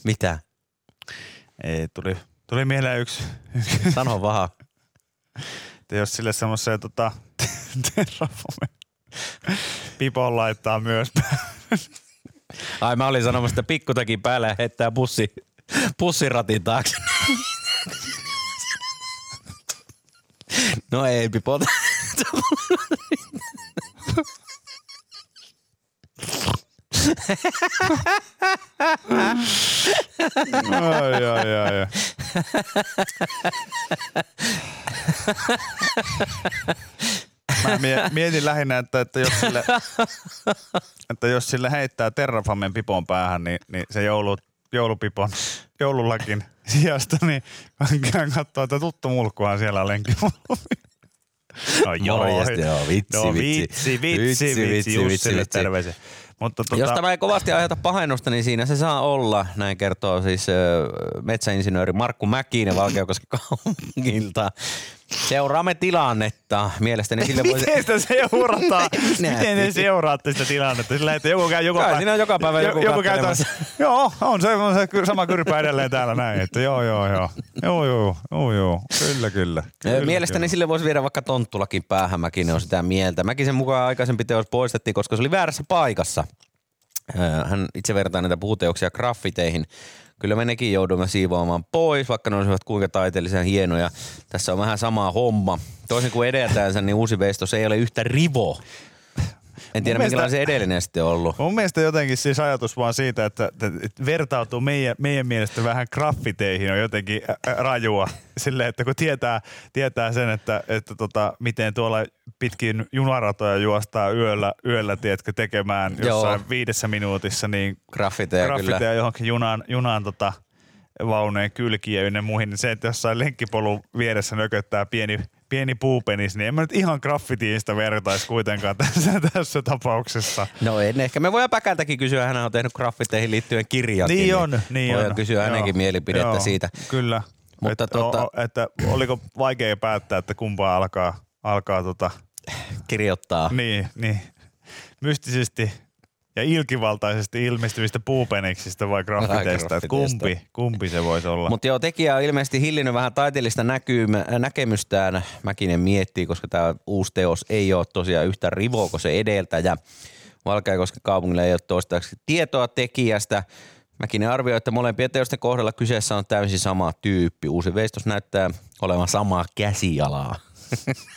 Mitä? Ei, tuli, tuli mieleen yksi, Sano vaan. että jos sille semmoiseen tota, [LAUGHS] terrafome pipon laittaa myös Ai mä olin sanomassa, että pikkutakin päällä ja heittää pussi, pussiratin taakse. No ei pipota. ai, ai, ai, ai. Mä mie- mietin lähinnä, että, että, jos sille, [LAUGHS] että jos sille heittää Terrafamen pipon päähän, niin, niin se joulu, joulupipon, joululakin [LAUGHS] sijasta, niin käyn katsoa, että tuttu mulkkuhan siellä on lenki. No Morjesta, joo, vitsi, no, vitsi. vitsi, vitsi, Vitsi, vitsi, vitsi, Jussille vitsi, vitsi. terveisiä. Mutta tota, Jos tämä ei kovasti aiheuta pahennusta, niin siinä se saa olla. Näin kertoo siis metsäinsinööri Markku Mäkinen Valkeakosken kaupungilta. Seuraamme tilannetta. Mielestäni sille [LAUGHS] voisi... Miten sitä seurataan? [LAUGHS] Miten te seuraatte sitä tilannetta? Sillä, että joku käy joka päivä. siinä on joka päivä joku joku käy taas- Joo, on se, on se sama kyrpä edelleen täällä näin. Että joo, joo, joo. Joo, joo, joo, joo. Kyllä, kyllä. kyllä Mielestäni kyllä. sille voisi viedä vaikka tonttulakin päähän, Mäkinen on sitä mieltä. Mäkisen mukaan aikaisempi teos poistettiin, koska se oli väärässä paikassa. Hän itse vertaa näitä puuteoksia graffiteihin. Kyllä me nekin joudumme siivoamaan pois, vaikka ne olisivat kuinka taiteellisen hienoja. Tässä on vähän sama homma. Toisin kuin edeltäjänsä, niin uusi veistos ei ole yhtä rivo. En tiedä, mielestä- minkälainen se edellinen sitten on ollut. Mun mielestä jotenkin siis ajatus vaan siitä, että, että, vertautuu meidän, meidän mielestä vähän graffiteihin on jotenkin rajua. [LAUGHS] Silleen, että kun tietää, tietää sen, että, että tota, miten tuolla pitkin junaratoja juostaa yöllä, yöllä tiedätkö, tekemään Joo. jossain viidessä minuutissa, niin Graffiteja kyllä. graffiteja johonkin junaan, junaan tota, vaunujen kylkiä ynnä muihin, niin se, että jossain lenkkipolun vieressä nököttää pieni, pieni puupenis, niin en mä nyt ihan graffitiista vertaisi kuitenkaan [LAUGHS] tässä, tässä tapauksessa. No en ehkä. Me voidaan Päkältäkin kysyä, hän on tehnyt graffiteihin liittyen kirjakin. Niin on, niin voidaan on. kysyä Joo, hänenkin mielipidettä joo, siitä. Kyllä. Mutta että, tota- o, että oliko vaikea päättää, että kumpaa alkaa, alkaa tota, [LAUGHS] Kirjoittaa. niin, niin, mystisesti ja ilkivaltaisesti ilmestyvistä puupeniksistä vai graffiteista, että kumpi, kumpi se voisi olla. Mutta joo, tekijä on ilmeisesti hillinnyt vähän taiteellista näkymä, näkemystään. Mäkinen miettii, koska tämä uusi teos ei ole tosiaan yhtä rivoa kuin se edeltäjä. Valkeakosken kaupungilla ei ole toistaiseksi tietoa tekijästä. Mäkinen arvioi, että molempien teosten kohdalla kyseessä on täysin sama tyyppi. Uusi veistos näyttää olevan samaa käsialaa. [LAUGHS]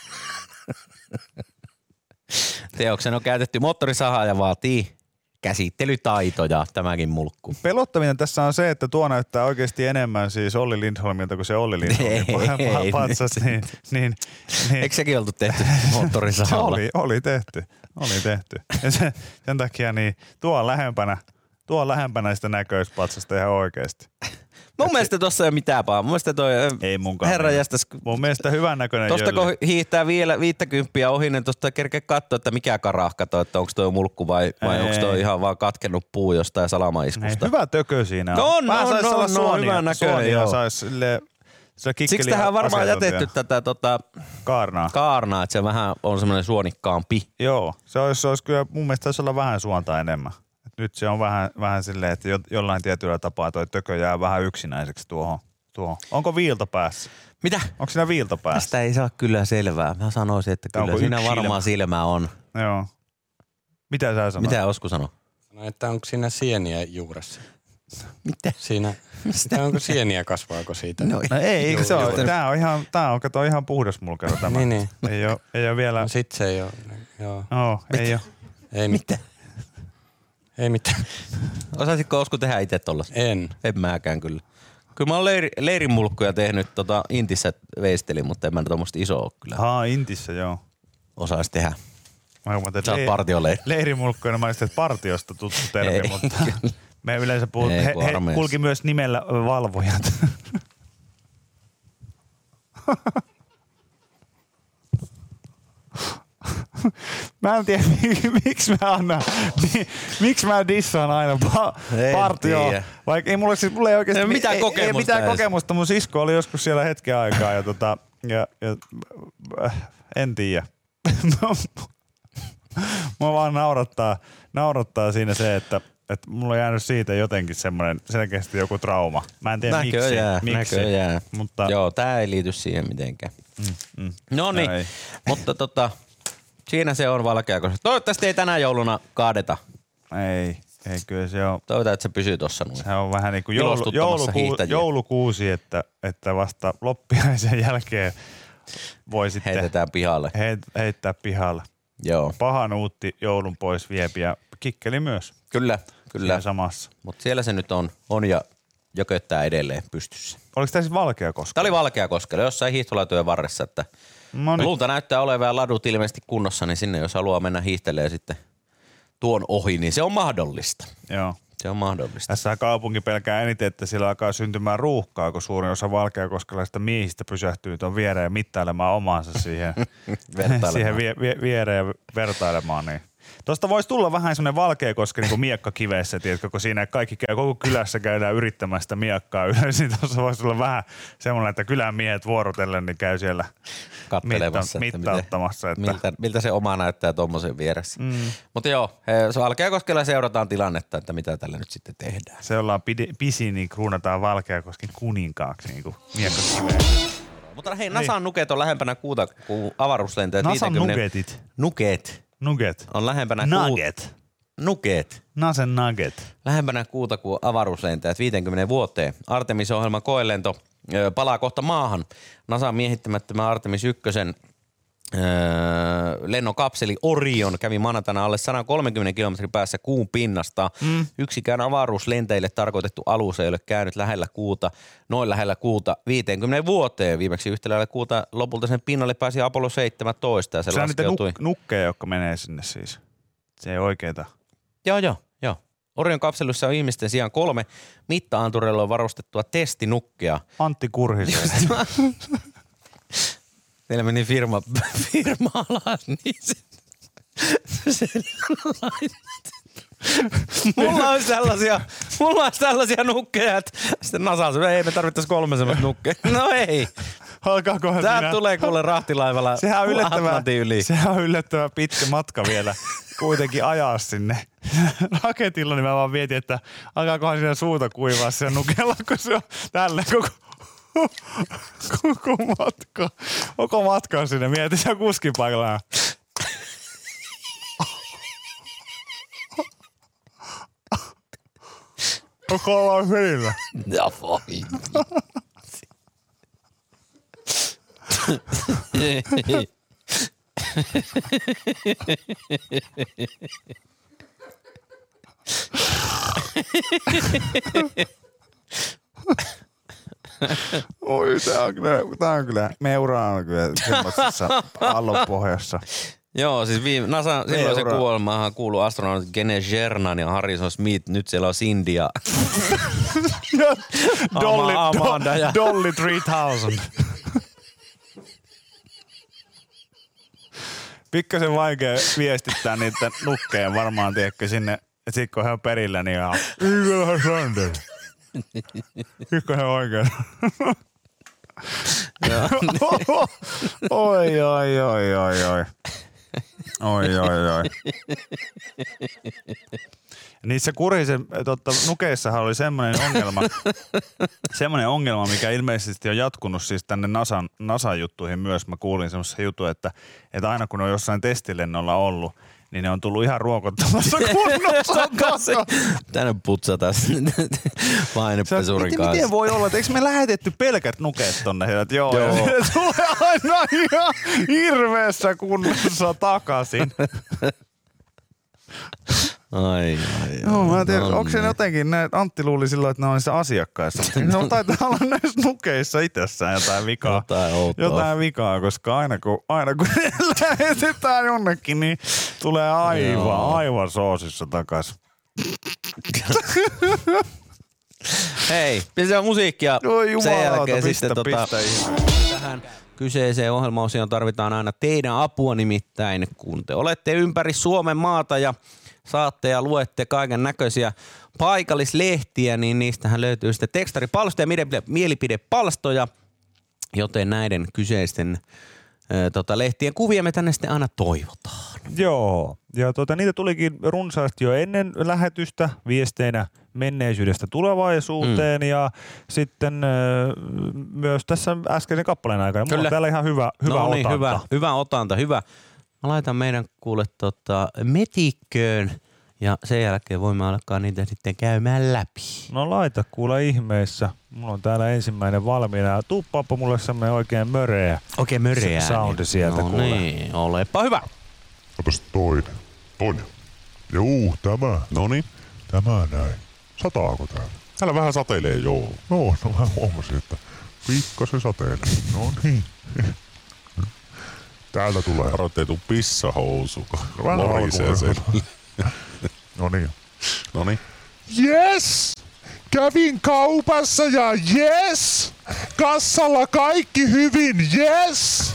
Teoksen on käytetty moottorisahaa ja vaatii käsittelytaitoja tämäkin mulkku. Pelottavinen tässä on se, että tuo näyttää oikeasti enemmän siis Olli Lindholmilta kuin se Olli Lindholmin Ei, pa- ei, patsas, niin, niin, niin Eikö sekin oltu tehty moottorisahalla? oli, oli tehty, oli tehty. Ja se, sen takia niin tuo on lähempänä, tuo on lähempänä sitä näköispatsasta ihan oikeasti. Mun mielestä tossa ei ole mitään pahaa. Mun mielestä toi Ei munkaan herra jästäs, Mun mielestä hyvän näköinen tosta kun hiihtää vielä viittäkymppiä ohi, niin tosta kerkeä katsoa, että mikä karahka toi, että onko toi mulkku vai, vai Ei. onko toi ihan vaan katkennut puu jostain Ei, salamaiskusta. hyvä tökö siinä on. No on, Vähän on, sais on, olla on, suonia, hyvän näköinen, suonia sais sille, sille Siksi tähän on varmaan jätetty tätä tota, kaarnaa. kaarnaa, että se vähän on semmoinen suonikkaampi. Joo, se olisi, se olisi kyllä, mun mielestä olla vähän suonta enemmän. Nyt se on vähän, vähän silleen, että jo, jollain tietyllä tapaa toi tökö jää vähän yksinäiseksi tuohon. tuohon. Onko viilto päässä? Mitä? Onko siinä viilto päässä? Tästä ei saa kyllä selvää. Mä sanoisin, että kyllä siinä varmaan silmä on. Joo. Mitä sä sanoit? Mitä Osku sanoi? No, että onko siinä sieniä juuressa? Mitä? Siinä, Mistä? onko sieniä, kasvaako siitä? No, No ei, eikö se ole? Tää on ihan, tää on, kato, ihan puhdas mulkero tämä. Niin, niin. Ei ole, ei ole vielä, No sit se ei ole. Joo. no, ei ole. Ei mitään. Ei mitään. Osaisitko Osku tehdä itse tollasta? En. En mäkään kyllä. Kyllä mä oon leiri, leirimulkkuja tehnyt tota Intissä veistelin, mutta en mä tommoista isoa kyllä Haa, Intissä, joo. osais tehdä. Mä huomaan, että Sä oot partioleiri. Leirimulkkoina mä ajattelin, että partiosta tuttu termi, Ei, mutta [LAUGHS] me yleensä puhut, Ei, he, he kulki myös nimellä valvojat. [LAUGHS] Mä en tiedä, [LAUGHS] miksi mä annan, mi- miksi mä dissaan aina pa- En partio. tiedä. Vaikka ei mulla, siis, mulla ei oikeasti Ei mitään ei, ei kokemusta mitään edes. kokemusta. Mun sisko oli joskus siellä hetken aikaa ja, tota, ja, ja äh, en tiedä. [LAUGHS] Mua vaan naurattaa, naurattaa siinä se, että, että mulla on jäänyt siitä jotenkin semmoinen selkeästi joku trauma. Mä en tiedä Näköjään, miksi. miksi näköjään. Mutta Joo, tää ei liity siihen mitenkään. mm, No niin, No ei. mutta tota, siinä se on valkeakossa. Toivottavasti ei tänä jouluna kaadeta. ei, ei kyllä se on, Toivotaan, että se pysyy noin. se on vähän niin kuin joulu, hiihtäjiä. joulukuusi, että, että vasta loppiaisen jälkeen voi sitten Heitetään pihalle. heit, heittää pihalle. Joo, Paha nuutti joulun pois viepi ja kikkeli myös kyllä, kyllä. siinä samassa. Mutta siellä se nyt on, on ja jököttää edelleen pystyssä. Oliko tämä siis valkea koska? Tämä oli Valkeakoskella jossain hiihtolatujen varressa, että No niin. Lunta näyttää olevan ja ladut ilmeisesti kunnossa, niin sinne jos haluaa mennä hiihtelemään sitten tuon ohi, niin se on mahdollista. Joo. Se on mahdollista. Tässä kaupunki pelkää eniten, että sillä alkaa syntymään ruuhkaa, kun suurin osa valkeakoskelaisista miehistä pysähtyy tuon viereen ja mittailemaan omaansa siihen, [LAUGHS] siihen vie, vie, viereen ja vertailemaan. Niin. Tuosta voisi tulla vähän semmoinen valkeakoski niin kuin miekkakiveessä, tiedätkö, kun siinä kaikki käy, koko kylässä käydään yrittämään sitä miekkaa ylös, niin tuossa voisi olla vähän semmoinen, että kylän miehet vuorotellen niin käy siellä Kattelemassa, mitta, että mittauttamassa. Että, Miltä, miltä se oma näyttää tuommoisen vieressä. Mm. Mutta joo, he- se Valkeakoskella seurataan tilannetta, että mitä tällä nyt sitten tehdään. se ollaan pisin, niin kruunataan valkeakosken kuninkaaksi niin kuin miekkakiveen. Mutta hei, Nasan nuket on lähempänä kuuta kuin avaruuslentäjät. Nasan 50 nugetit. Nuket Nugget. on lähempänä Nugget. kuuta. Nuket. Nasen nugget. Lähempänä kuuta kuin avaruuslentäjät 50 vuoteen. Artemis-ohjelman koelento palaa kohta maahan. NASAn miehittämättömän Artemis 1 Öö, lennon kapseli Orion kävi maanantaina alle 130 kilometrin päässä kuun pinnasta. Mm. Yksikään avaruuslentäjille tarkoitettu alus ei ole käynyt lähellä kuuta, noin lähellä kuuta 50 vuoteen. Viimeksi yhtä lähellä kuuta lopulta sen pinnalle pääsi Apollo 17 ja se, Se laskeutui. nuk- nukkeja, jotka menee sinne siis. Se ei oikeeta. Joo, joo, joo. Orion kapselissa on ihmisten sijaan kolme mitta-antureilla varustettua testinukkea. Antti Kurhisen. [LAUGHS] Teillä meni firma, [LAUGHS] firma alas, niin se, se Mulla olisi tällaisia, mulla olisi tällaisia nukkeja, että sitten NASA sanoi, ei me tarvittaisi kolme semmoista nukkea. No ei. Alkaakohan Tää siinä? tulee kuule rahtilaivalla Sehän on yllättävän, Atlantin yli. sehän on yllättävän pitkä matka vielä kuitenkin ajaa sinne raketilla, niin mä vaan mietin, että alkaakohan siinä suuta kuivaa siellä nukella, kun se on tälle koko, koko matka. Koko matka on sinne. Mietin siellä kuskin paikalla. Koko ollaan välillä. Ja voi. [LAUGHS] Oi, tää on kyllä, tää on kyllä meura on kyllä semmoisessa [LAUGHS] aallonpohjassa. Joo, siis viime, NASA silloin se Euro. kuolemaahan kuuluu astronautit Gene Cernan ja Harrison Smith. Nyt siellä on Cindy ja [LAUGHS] Dolly, Ama- Amanda ja- Dolly 3000. Pikkasen vaikea viestittää niitä nukkeja varmaan, tiedätkö, sinne, että sit kun he on perillä, niin ihan Eagle Pikkasen vaikea. oi, oi, oi, oi, oi. Oi, oi, oi. Niissä kurhisen totta, nukeissahan oli semmoinen ongelma, semmoinen ongelma, mikä ilmeisesti on jatkunut siis tänne NASAn, NASA-juttuihin myös. Mä kuulin semmoisen jutun, että, että aina kun on jossain testilennolla ollut, niin ne on tullut ihan ruokottamassa [LAUGHS] kunnossa takaisin. tänne putsata painepesurin miten, kanssa. miten voi olla, että eikö me lähetetty pelkät nukeet tonne? Että joo, Joo. [LAUGHS] Ja ne tulee aina ihan hirveässä kunnossa takaisin. [LAUGHS] Ai, ai, ai. Joo, mä en tiedä, No onko se jotenkin, ne, Antti luuli silloin, että ne on niissä asiakkaissa. Ne on [LAUGHS] taitaa olla näissä nukeissa itsessään jotain vikaa. Jotain outoa. Jotain vikaa, koska aina kun, aina kun ne [LAUGHS] lähetetään jonnekin, niin tulee aivan, Joo. aivan soosissa takas. [LAUGHS] Hei, pistetään musiikkia. Oi Sen jälkeen pistä, sitten tota, pistä tähän kyseiseen ohjelmaosioon tarvitaan aina teidän apua nimittäin, kun te olette ympäri Suomen maata ja saatte ja luette kaiken näköisiä paikallislehtiä, niin niistähän löytyy sitten tekstaripalstoja ja mielipide- mielipidepalstoja, joten näiden kyseisten tota, lehtien kuvia me tänne sitten aina toivotaan. Joo, ja tuota, niitä tulikin runsaasti jo ennen lähetystä viesteinä menneisyydestä tulevaisuuteen mm. ja sitten ö, myös tässä äskeisen kappaleen aikana. Mulla Kyllä. on täällä ihan hyvä, hyvä no niin, otanta. hyvä, hyvä otanta, hyvä. Mä laitan meidän kuule tota, metikköön ja sen jälkeen voimme alkaa niitä sitten käymään läpi. No laita kuule ihmeessä. Mulla on täällä ensimmäinen valmiina. Tuppaappa mulle semmoinen oikein möreä. Oikein möreää. Se soundi sieltä, no kuule. niin, olepa hyvä. Otas toinen. Toinen. Juu, tämä. Noni. Tämä näin. Sataako täällä? Täällä vähän sateilee, joo. No, no mä huomasin, että pikkasen sateilee. No niin. Täältä tulee. Varo, ettei tuu pissahousu. Vähän lorisee sen. [LAUGHS] No niin. No niin. Yes! Kävin kaupassa ja yes! Kassalla kaikki hyvin, yes!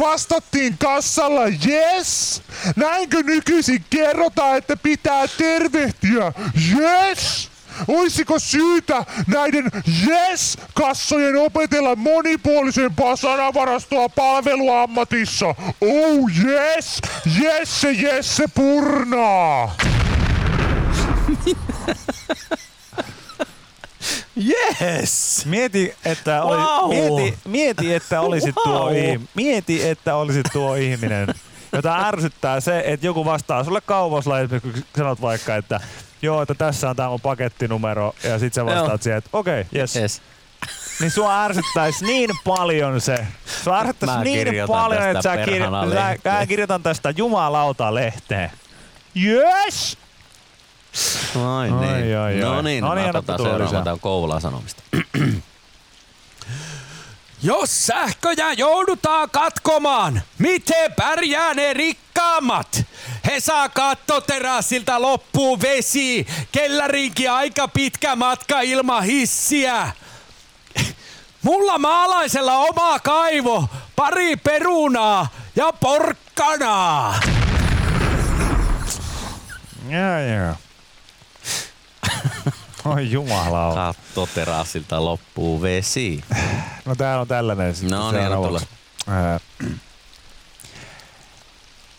Vastattiin kassalla, yes! Näinkö nykyisin kerrotaan, että pitää tervehtiä, yes! Olisiko syytä näiden yes-kassojen opetella monipuolisempaa sanavarastoa palveluammatissa? Oh yes! Jesse Jesse Purnaa! [LAUGHS] Yes! Mieti, että, oli, Wow! mieti, mieti, että olisit tuo Wow! ihminen. Mieti, että olisit tuo ihminen, jota ärsyttää se, että joku vastaa sulle kaupassa, kun sanot vaikka, että joo, että tässä on tämä mun pakettinumero, ja sit sä vastaat siihen, että okei, okay, yes. Yes. Niin sua ärsyttäisi niin paljon se. Sua ärsyttäisi niin paljon, että sä, kir- sä, mä kirjoitan tästä jumalauta lehteen. Yes! Ai, Ai, niin. ai, ai. No niin, No niin, no annapa otetaan tulla seuraava. lisää. Tää on Kouvolan Sanomista. Jos sähköjä joudutaan katkomaan, miten pärjää ne rikkaat Rakaammat, he saa kattoterassilta loppuu vesi. Kellarinkin aika pitkä matka ilman hissiä. Mulla maalaisella oma kaivo, pari perunaa ja porkkanaa. Joo, joo. Oi jumala. Kattoterassilta loppuu vesi. No täällä on tällainen No niin, seuraavaksi. Ää,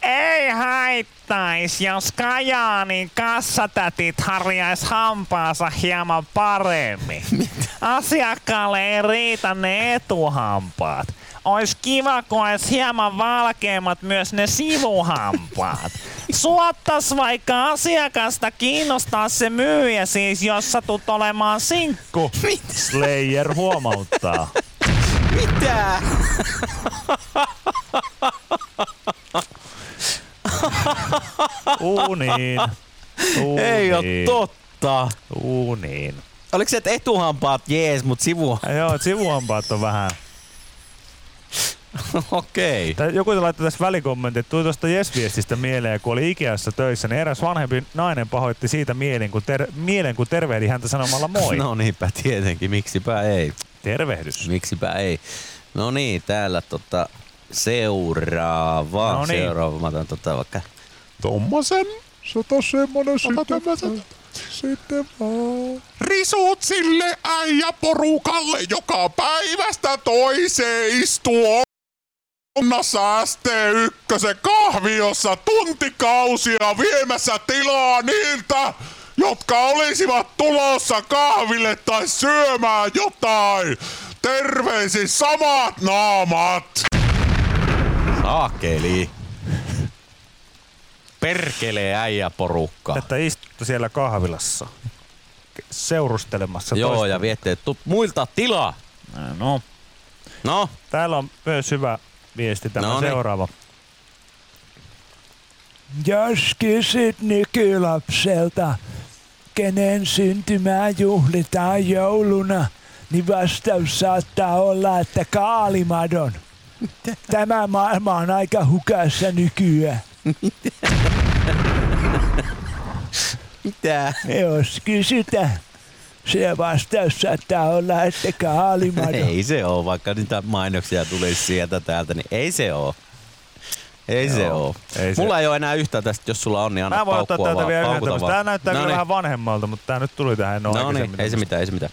Ei haittais, jos Kajaanin kassatätit harjais hampaansa hieman paremmin. Asiakkaalle ei riitä ne etuhampaat. Ois kiva, kun ois hieman valkeammat myös ne sivuhampaat. Suottas vaikka asiakasta kiinnostaa se myyjä siis, jos satut olemaan sinkku. Slayer huomauttaa. Mitä? Uuniin. Uuniin. Ei oo totta. Uuniin. Oliko se, että etuhampaat jees, mut sivu... Joo, sivuhampaat on vähän. [LAUGHS] Okei. Tää Joku laittoi tässä välikommentti, että tuli tuosta Jes-viestistä mieleen, kun oli Ikeassa töissä, niin eräs vanhempi nainen pahoitti siitä mielen, kun, ter- mielen, kun tervehdi häntä sanomalla moi. [LAUGHS] No niinpä tietenkin, miksipä ei. Tervehdys. Miksipä ei. No niin, täällä tota seuraava. No niin. Seuraava, mä otan tota vaikka. Tommosen, se on semmonen sitten, sitten vaan. Risut sille äijäporukalle, joka päivästä toiseen istuu onnassa ST1 kahviossa tuntikausia viemässä tilaa niiltä, jotka olisivat tulossa kahville tai syömään jotain. Terveisin samat naamat! Saakeli. Perkelee äijä porukka. Että istutte siellä kahvilassa seurustelemassa. Joo, ja viette, että muilta tilaa. No. No. Täällä on myös hyvä viesti tämä No niin. seuraava. Jos kysyt nykylapselta, kenen syntymää juhlitaan jouluna, niin vastaus saattaa olla, että kaalimadon. Tämä maailma on aika hukassa nykyään. Mitä? [LAUGHS] Jos kysytään, se vastaus saattaa olla, että kaalimadon. [LAUGHS] Ei se oo, vaikka niitä mainoksia tulisi sieltä täältä, niin ei se oo. Ei se Joo, oo. ei se- Mulla ei ole enää yhtä tästä, jos sulla on, niin anna Mä voin ottaa täältä vaan, vielä yhden vaan. Tää näyttää kyllä vähän vanhemmalta, mutta tää nyt tuli tähän. No, No niin, ei se mitään, ei se mitään.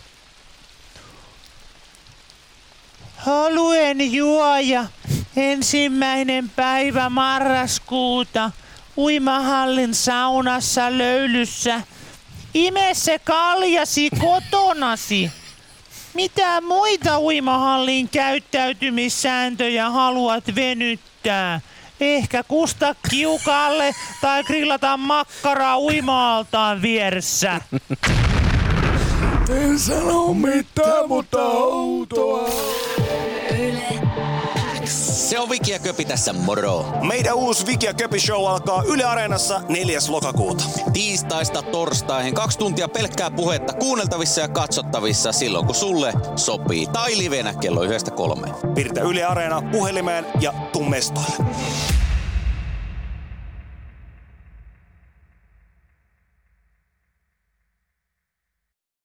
Oluen juoja. Ensimmäinen päivä marraskuuta. Uimahallin saunassa löylyssä. Ime se kaljasi kotonasi. Mitä muita uimahallin käyttäytymissääntöjä haluat venyttää? Ehkä kusta kiukalle tai grillata makkaraa uimaaltaan vieressä. En sano mitään, mutta outoa. Se on Viki ja Köpi tässä, moro! Meidän uusi Viki ja Köpi Show alkaa Yle Areenassa 4. lokakuuta. Tiistaista torstaihin kaksi tuntia pelkkää puhetta kuunneltavissa ja katsottavissa silloin kun sulle sopii. Tai livenä kello yhdestä kolmeen. Piirtä Yle Areena puhelimeen ja tuu mestoille.